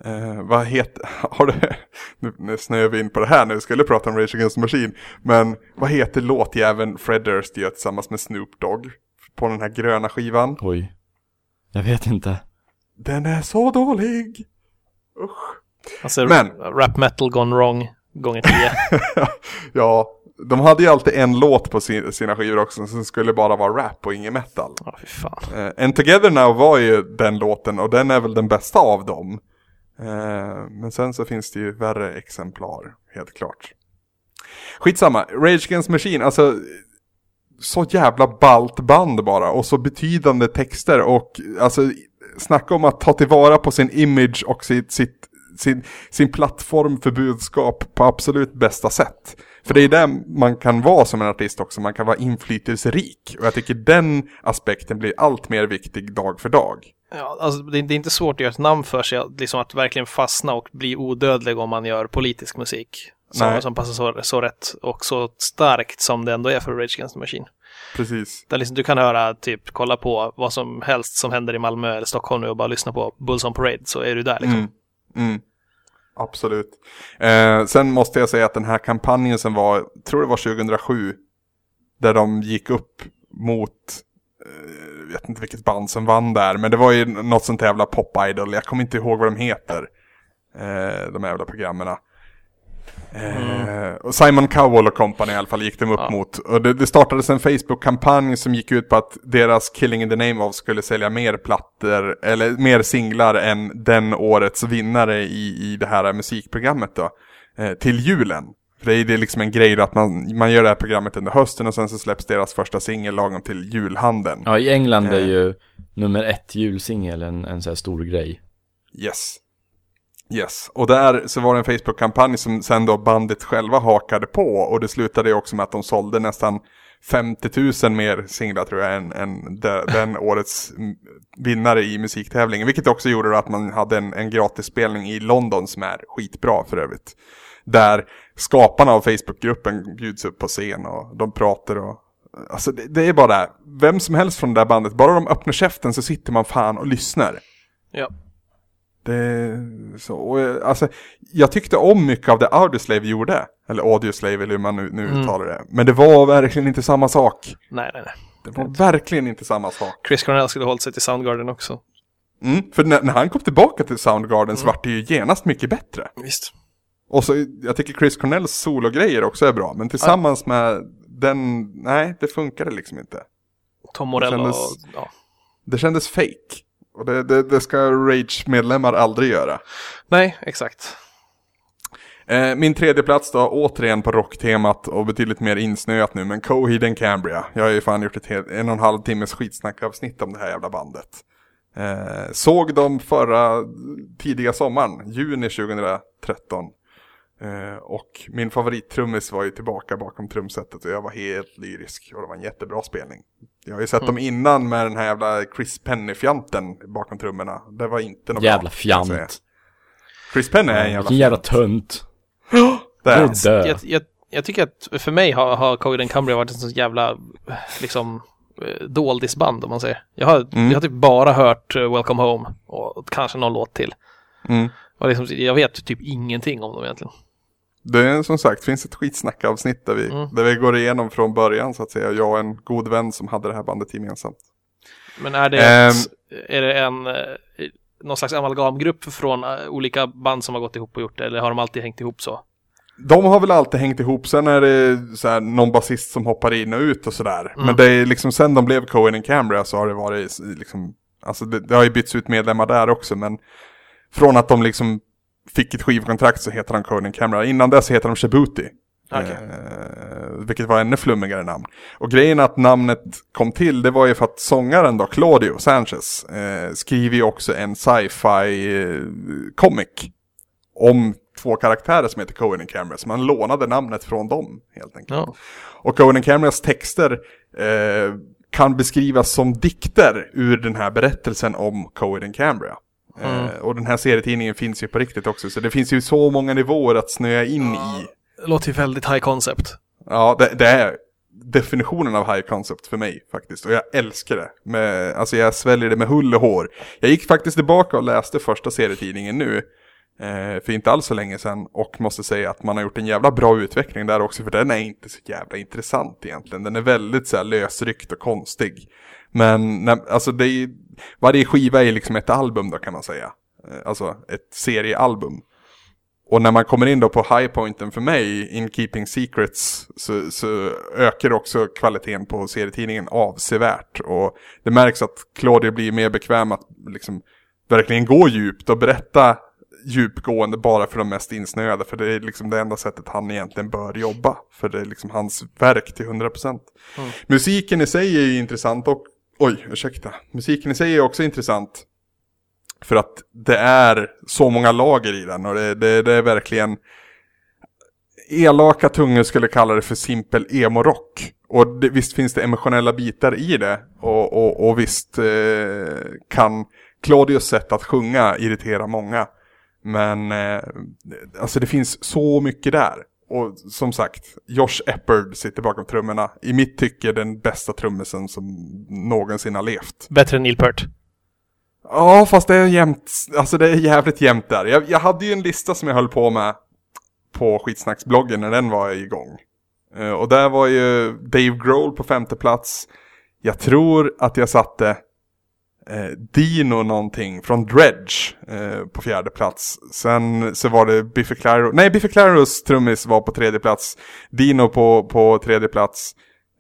Uh, vad heter, har du, nu, nu snöar vi in på det här när vi skulle prata om Rage Against the Machine. Men vad heter låtjäveln Fred Durst gör tillsammans med Snoop Dogg? På den här gröna skivan. Oj. Jag vet inte. Den är så dålig. Usch. Alltså, Men. rap metal gone wrong gånger tio. ja, de hade ju alltid en låt på sin, sina skivor också som skulle bara vara rap och ingen metal. Ja, fy fan. Uh, And Together Now var ju den låten och den är väl den bästa av dem. Uh, men sen så finns det ju värre exemplar, helt klart. Skitsamma, Rage Against Machine, alltså så jävla balt band bara och så betydande texter och alltså snacka om att ta tillvara på sin image och sitt, sitt, sin, sin plattform för budskap på absolut bästa sätt. För det är där man kan vara som en artist också, man kan vara inflytelserik. Och jag tycker den aspekten blir allt mer viktig dag för dag. Ja, alltså det, det är inte svårt att göra ett namn för sig, liksom att verkligen fastna och bli odödlig om man gör politisk musik. Som, som passar så, så rätt och så starkt som det ändå är för Rage Against the Machine. Precis. Där liksom, du kan höra, typ, kolla på vad som helst som händer i Malmö eller Stockholm nu och bara lyssna på Bulls on Parade så är du där liksom. Mm. Mm. Absolut. Eh, sen måste jag säga att den här kampanjen som var, tror det var 2007, där de gick upp mot, eh, jag vet inte vilket band som vann där, men det var ju något sånt jävla pop-idol, jag kommer inte ihåg vad de heter, eh, de jävla programmen. Mm. och Simon Cowell och Company i alla fall gick de upp ja. mot. Och det, det startades en Facebook-kampanj som gick ut på att deras Killing in the Name of skulle sälja mer plattor, eller mer singlar än den årets vinnare i, i det här musikprogrammet då. Eh, till julen. För det är, det är liksom en grej att man, man gör det här programmet under hösten och sen så släpps deras första singel lagom till julhandeln. Ja, i England är ju nummer ett julsingel en, en så här stor grej. Yes. Yes, och där så var det en Facebook-kampanj som sen då bandet själva hakade på och det slutade ju också med att de sålde nästan 50 000 mer singlar tror jag än, än de, den årets vinnare i musiktävlingen. Vilket också gjorde att man hade en, en gratisspelning i London som är skitbra för övrigt. Där skaparna av Facebook-gruppen bjuds upp på scen och de pratar och Alltså det, det är bara det, vem som helst från det där bandet, bara de öppnar käften så sitter man fan och lyssnar. Ja. Det, så, och, alltså, jag tyckte om mycket av det Audioslave gjorde. Eller Audioslave eller hur man nu, nu mm. uttalar det. Men det var verkligen inte samma sak. Nej, nej, nej. Det var inte. verkligen inte samma sak. Chris Cornell skulle hållit sig till Soundgarden också. Mm, för när, när han kom tillbaka till Soundgarden mm. så vart det ju genast mycket bättre. Visst. Och så, jag tycker Chris Cornells sologrejer också är bra. Men tillsammans ja. med den, nej, det funkade liksom inte. Tom Morello, kändes... ja. Det kändes fake. Och det, det, det ska Rage-medlemmar aldrig göra. Nej, exakt. Eh, min tredje plats då, återigen på rocktemat och betydligt mer insnöat nu, men Coheed and Cambria. Jag har ju fan gjort ett helt, en och en halv timmes skitsnackavsnitt om det här jävla bandet. Eh, såg dem förra tidiga sommaren, juni 2013. Eh, och min favorittrummis var ju tillbaka bakom trumsetet och jag var helt lyrisk och det var en jättebra spelning. Jag har ju sett Mm. dem innan med den här jävla Chris Penny-fjanten bakom trummorna. Det var inte något Jävla bra, fjant. Chris Penny är en jävla Vilken jävla tönt. Det är han. Jag, jag, jag tycker att för mig har, har Coheed and Cambria varit en sån jävla, liksom, eh, doldisband om man säger. Jag har, Mm. jag har typ bara hört eh, Welcome Home och kanske någon låt till. Mm. Och liksom, jag vet typ ingenting om dem egentligen. Det är som sagt, finns ett skitsnackavsnitt där vi, Mm. där vi går igenom från början så att säga. Jag och en god vän som hade det här bandet gemensamt. Men är det, ett, är det en, eh, någon slags amalgamgrupp från eh, olika band som har gått ihop och gjort det? Eller har de alltid hängt ihop så? De har väl alltid hängt ihop, sen är det så här, någon basist som hoppar in och ut och sådär. Mm. Men det är liksom sen de blev Cohen and Cambria så har det varit liksom, alltså det, det har ju bytts ut medlemmar där också men från att de liksom fick ett skivkontrakt så heter de Cohen and Cambria. Innan dess heter de Shabuti. Okej. Eh, vilket var ännu flummigare namn. Och grejen att namnet kom till, det var ju för att sångaren då, Claudio Sanchez, eh, skriver ju också en sci-fi eh, comic om två karaktärer som heter Cohen and Cambria, så man lånade namnet från dem helt enkelt. Ja. Och Cohen and Cambrias texter eh, kan beskrivas som dikter ur den här berättelsen om Cohen and Cambria. Mm. Eh, och den här serietidningen finns ju på riktigt också, så det finns ju så många nivåer att snöa in i. Det låter ju väldigt high concept. Ja, det, det är definitionen av high concept för mig faktiskt. Och jag älskar det. Med, alltså jag sväljer det med hull och hår. Jag gick faktiskt tillbaka och läste första serietidningen nu. Eh, för inte alls så länge sedan. Och måste säga att man har gjort en jävla bra utveckling där också. För den är inte så jävla intressant egentligen. Den är väldigt så här lösryckt och konstig. Men när, alltså det är, varje skiva är liksom ett album då kan man säga. Eh, alltså ett seriealbum. Och när man kommer in då på highpointen för mig, In Keeping Secrets, så, så ökar också kvaliteten på serietidningen avsevärt. Och det märks att Claudio blir mer bekväm att liksom verkligen gå djupt och berätta djupgående bara för de mest insnöade. För det är liksom det enda sättet han egentligen bör jobba. För det är liksom hans verk till 100%. Mm. Musiken i sig är ju intressant och, oj, ursäkta. Musiken i sig är också intressant. För att det är så många lager i den och det, det, det är verkligen elaka tungor skulle kalla det för simpel emo-rock. Och det, visst finns det emotionella bitar i det. Och, och, och visst eh, kan Claudius sätt att sjunga irritera många. Men eh, alltså det finns så mycket där. Och som sagt, Josh Eppard sitter bakom trummorna. I mitt tycke den bästa trummisen som någonsin har levt. Bättre än Neil Peart. Ja, fast det är jämnt, alltså det är jävligt jämnt där. Jag, jag hade ju en lista som jag höll på med på skitsnacksbloggen när den var igång. Eh, och där var ju Dave Grohl på femte plats. Jag tror att jag satte eh, Dino någonting från Dredge eh, på fjärde plats. Sen så var det Biffy Clyro, nej Biffy Clyros trummis var på tredje plats. Dino på, på tredje plats.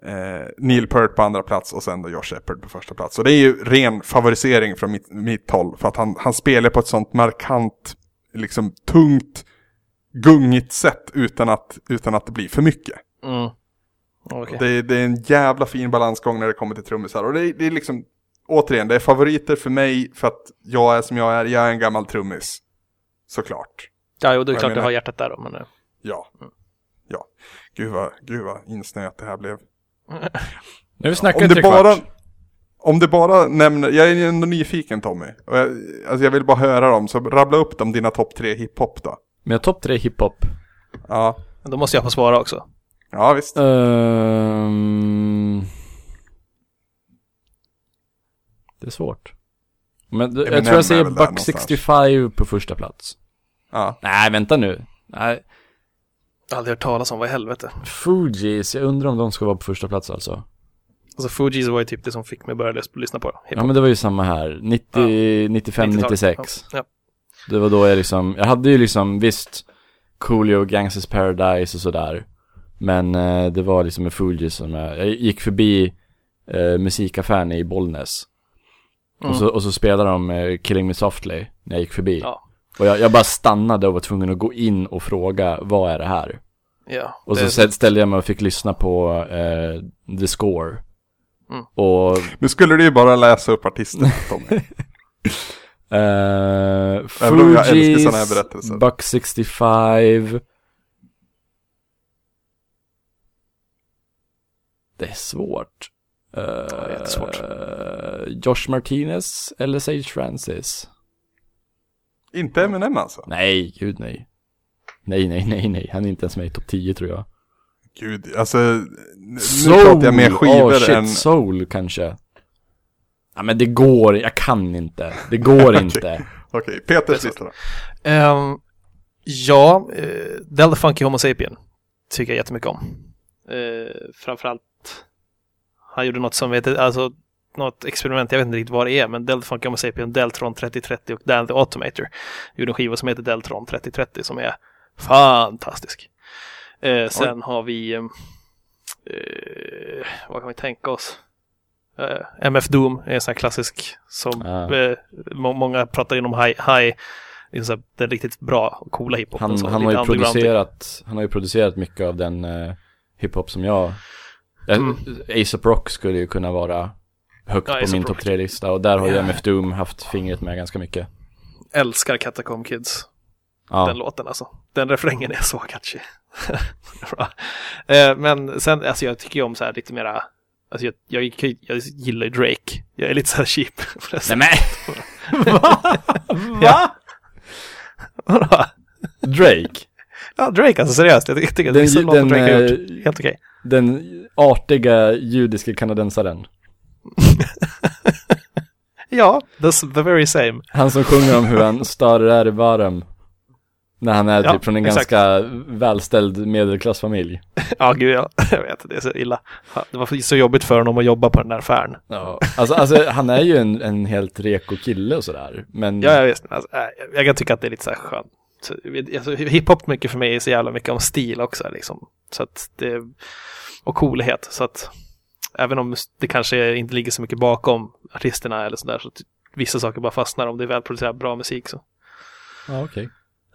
Eh, Neil Peart på andra plats och sen då Josh Shepard på första plats. Och det är ju ren favorisering från mitt, mitt håll. För att han, han spelar på ett sånt markant, liksom tungt, gungigt sätt utan att, utan att det blir för mycket. Mm. Okej. Det, det är en jävla fin balansgång när det kommer till trummisar. Och det, det är liksom, återigen, det är favoriter för mig för att jag är som jag är. Jag är en gammal trummis. Såklart. Ja, jo, det är klart du menar- har hjärtat där då, men... Ja. Ja. Gud vad, gud vad insnöat det här blev. Nu har vi tre bara, kvart. om det bara nämner, jag är ändå nyfiken Tommy. Och jag, alltså jag vill bara höra dem, så rabbla upp dem dina topp tre hiphop då. Har topp tre hiphop. Ja, Men då måste jag få svara också. ja visst. Ehm, det är svårt. Men det, jag tror jag säger Buck någonstans. 65 på första plats. Ja. Nej, vänta nu. Nej, Aldrig hört talas om, vad i helvete. Fugees, jag undrar om de ska vara på första plats alltså. Alltså Fugees var ju typ det som fick mig att börja lys- lyssna på Ja hiphop. men det var ju samma här. 90, 95, 90-tal. 96. Ja. Det var då jag liksom, jag hade ju liksom visst Coolio, Gangsters Paradise och sådär. Men eh, det var liksom med Fugees som jag, jag gick förbi eh, musikaffären i Bollnäs. Mm. Och, så, och så spelade de eh, Killing Me Softly när jag gick förbi. Ja. Och jag, jag bara stannade och var tvungen att gå in och fråga, vad är det här? Ja, Och det- så stä- ställde jag mig och fick lyssna på eh, The Score. Mm. Och Nu skulle du ju bara läsa upp artisten Tommy. älskar Fugees, såna här berättelser. Buck 65. Det är svårt. Uh, jättesvårt. Josh Martinez eller Sage Francis? Inte Eminem alltså. Nej, gud nej. Nej, nej, nej, nej. Han är inte ens med i topp 10 tror jag. Gud, alltså. Nu nu pratar jag mer skivor oh, shit, än... Soul kanske. Ja men det går, jag kan inte. Det går Okej. inte. Okej, Peters lista då. Ehm, ja, uh, Del the Funky Homo Sapien tycker jag jättemycket om. Uh, framförallt, han gjorde något som heter, alltså något experiment, jag vet inte riktigt vad det är, men Del the Funky Homo Sapien, Deltron 3030 och Dan the Automator gjorde en skiva som heter Deltron 3030 som är fantastisk. Eh, sen har vi, eh, eh, vad kan vi tänka oss? Eh, MF Doom är en sån här klassisk som eh, må- många pratar inom high, high liksom den riktigt bra och coola hiphopen. Han, han, har ju underground. producerat, han har ju producerat mycket av den eh, hiphop som jag... Mm. Mm. Ace Rock skulle ju kunna vara högt Ja, på min topp 3-lista och där har ju. MF Doom haft fingret med ganska mycket. Älskar Catacomb Kids, Ja, den låten alltså. Den refrängen är så catchy. Eh, men sen, alltså jag tycker ju om så här lite mera Alltså jag, jag, jag gillar ju Drake. Jag är lite så här cheap. Nej men! Va? Va? Drake? Ja, Drake alltså seriöst. Jag tycker att Den, låtar den, Drake har eh, gjort helt okej. den artiga judiske kanadensaren. Ja, the very same. Han som sjunger om hur han starrar varm. När han är Ja, typ från en exakt. ganska välställd medelklassfamilj. Ja, gud ja. Jag vet, det är så illa. Det var så jobbigt för honom att jobba på den där affären. Ja. Alltså, alltså han är ju en, en helt reko kille och sådär. Men Ja, jag, visst, alltså, jag kan tycka att det är lite så här skönt. Så, Alltså, hiphop mycket för mig är så jävla mycket om stil också liksom. Så att det, och coolhet. Så att även om det kanske inte ligger så mycket bakom artisterna eller sådär så att vissa saker bara fastnar om det är välproducerad bra musik så. ja okej.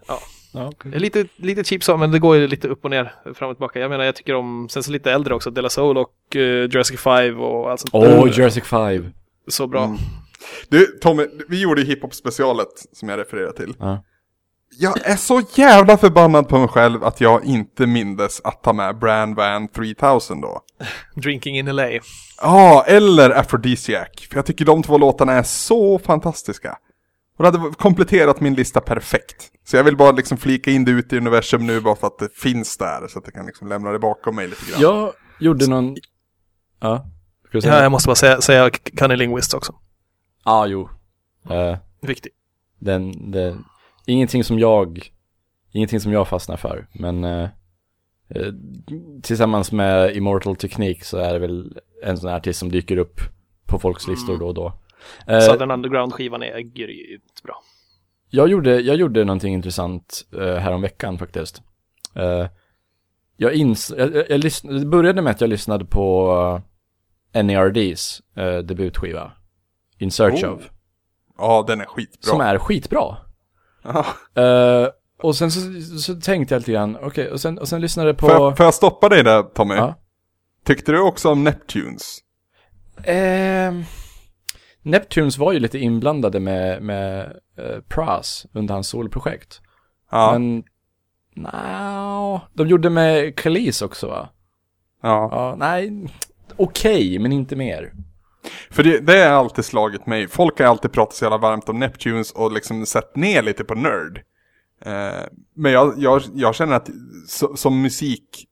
Ja. Ja. Det är lite, lite cheap så, men det går ju lite upp och ner, fram och tillbaka. Jag menar, jag tycker om, sen så lite äldre också, Della Soul och uh, Jurassic 5 och allt sånt Åh, där. Jurassic 5. Så bra. Mm. Du, Tommy, vi gjorde ju hiphop-specialet som jag refererade till. Ja. Jag är så jävla förbannad på mig själv att jag inte mindes att ta med Brand Van 3000 då. Drinking in LA. Ja, eller Aphrodisiac. För jag tycker de två låtarna är så fantastiska. Och det hade kompletterat min lista perfekt. Så jag vill bara liksom flika in det ut i universum nu bara för att det finns där. Så att jag kan liksom lämna det bakom mig lite grann. Jag gjorde någon... Ja. Ska du säga? Ja, jag måste bara säga, säga Cunning Linguist också. Ja, jo. Eh, Viktig. den, den, ingenting som jag, ingenting som jag fastnar för, men eh, eh, tillsammans med Immortal Technique så är det väl en sån här artist som dyker upp på folks listor då och då. Eh, Southern Underground-skivan är grymt bra. jag, gjorde, jag gjorde någonting intressant eh, häromveckan faktiskt. Eh, jag, ins- jag, jag, jag lyssn- det började med att jag lyssnade på uh, NERDs eh, debutskiva, In Search Oh, of, Ja, den är skitbra. som är skitbra. Eh, och sen så, så tänkte jag lite grann, okej, och, sen, och sen lyssnade jag på... Får, jag, får jag stoppa dig där Tommy? Ja. Tyckte du också om Neptunes? Ehm, Neptunes var ju lite inblandade med, med uh, Pras under hans solprojekt. Ja. Men, nja, de gjorde med Kalis också va? ja. Ja, nej, okej, men inte mer. För det, det har alltid slagit mig. Folk har alltid pratat så jävla varmt om Neptunes och liksom sett ner lite på nörd. Eh, men jag, jag, jag känner att så, som musik,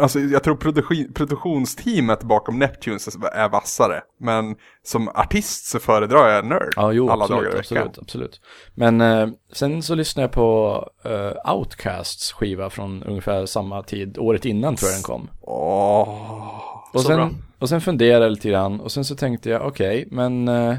alltså jag tror produktion, produktionsteamet bakom Neptunes är vassare. Men som artist så föredrar jag nörd Ja, jo, alla absolut, dagar i veckan. absolut, absolut. Men eh, sen så lyssnade jag på uh, Outcasts skiva från ungefär samma tid, året innan tror jag den kom. Åh. Och Så bra. sen, och sen funderade jag lite grann och sen så tänkte jag, okej, men eh,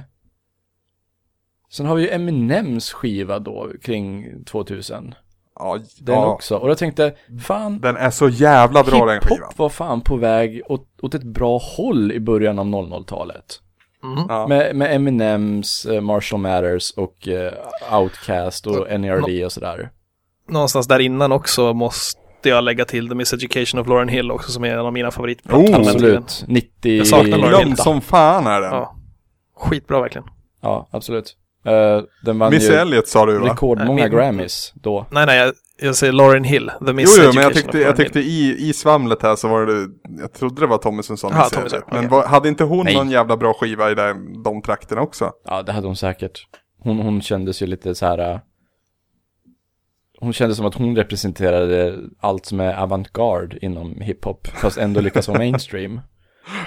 Sen har vi ju Eminems skiva då kring 2000 Ja, Den ja. också, och jag tänkte, fan Den är så jävla bra den skivan. Hiphop var fan på väg åt, åt ett bra håll i början av 00-talet Mhm. Ja. Med, med Eminems, eh, Marshall Matters och eh, Outcast och NERD och sådär. Någonstans där innan också måste jag lägga till The Miseducation of Lauren Hill också som är en av mina favoriter. Oh, Absolut. 90... Jag saknar Lauryn Hill. Som fan är den. Ja. Skitbra verkligen. Ja, absolut. Eh, den vann Missy ju Elliott sa du va? rekordmånga min- Grammys då. Nej, nej, jag, jag säger Lauren Hill. The Jo, jo, Miseducation men jag tyckte, jag tyckte i, i svamlet här så var det, jag trodde det var Tommy som sa Elliott. sa, Men okej. var, hade inte hon Nej. någon jävla bra skiva i den, de trakterna också? Ja, det hade hon säkert. Hon, hon kändes ju lite så här. Hon kände som att hon representerade allt som är avantgarde inom hiphop, fast ändå lyckas vara mainstream.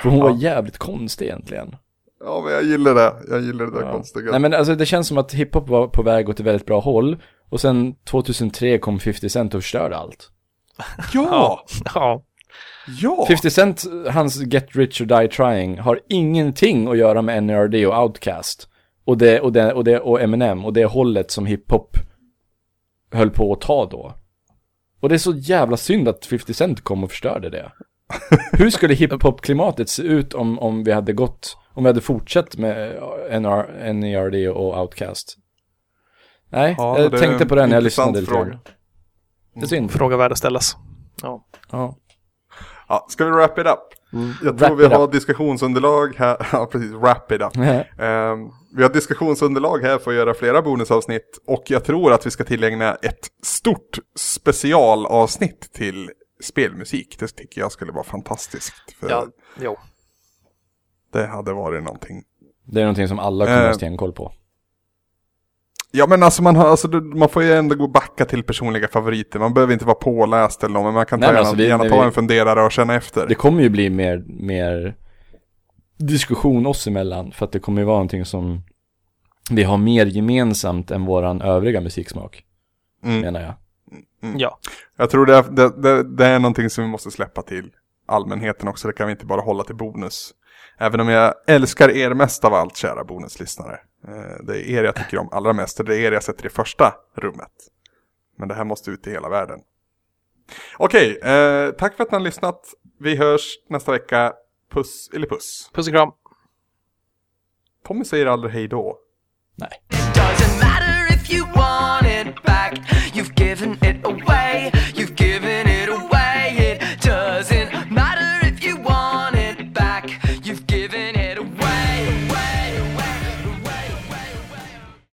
För hon var jävligt konstig egentligen. Ja, men jag gillar det. Jag gillar det där Ja. konstiga. Nej men alltså det känns som att hiphop var på väg åt ett väldigt bra håll. Och sen 2003 kom 50 Cent och förstörde allt. Ja! Ja, Ja! 50 Cent, hans Get Rich or Die Trying, har ingenting att göra med NERD och Outkast. Och det, och det, och det, och Eminem, och det hållet som hiphop höll på att ta då. Och det är så jävla synd att 50 Cent kom och förstörde det. Hur skulle hiphop-klimatet se ut om, om vi hade gått, om vi hade fortsatt med NR, NERD och Outkast? Nej, Ja, jag tänkte på det när jag lyssnade lite fråga. Det är synd. fråga värd att ställas. Ja. Ja. Ja, ska vi wrap it up? Jag Wrap tror vi har up. diskussionsunderlag här. Ja, precis. Wrap it up. Ehm, vi har diskussionsunderlag här för att göra flera bonusavsnitt och jag tror att vi ska tillägna ett stort specialavsnitt till spelmusik. Det tycker jag skulle vara fantastiskt. För Ja, jo. det hade varit någonting. Det är någonting som alla kommer Eh. ha stenkoll på. Ja men alltså man, har, alltså man får ju ändå gå backa till personliga favoriter. Man behöver inte vara påläst eller något, men man kan ta Nej, men gärna, alltså vi- gärna ta vi- en funderare och känna efter. Det kommer ju bli mer, mer diskussion oss emellan för att det kommer ju vara någonting som vi har mer gemensamt än våran övriga musiksmak, Mm. menar jag. Ja. Jag tror det är, det, det, det är någonting som vi måste släppa till allmänheten också. Det kan vi inte bara hålla till bonus. Även om jag älskar er mest av allt, kära bonuslyssnare. Eh, Det är er jag tycker om allra mest och det är er jag sätter i första rummet. Men det här måste ut i hela världen. Okej, eh, tack för att ni har lyssnat. Vi hörs nästa vecka. Puss eller puss. Puss och kram. Tommy säger aldrig hej då. Nej.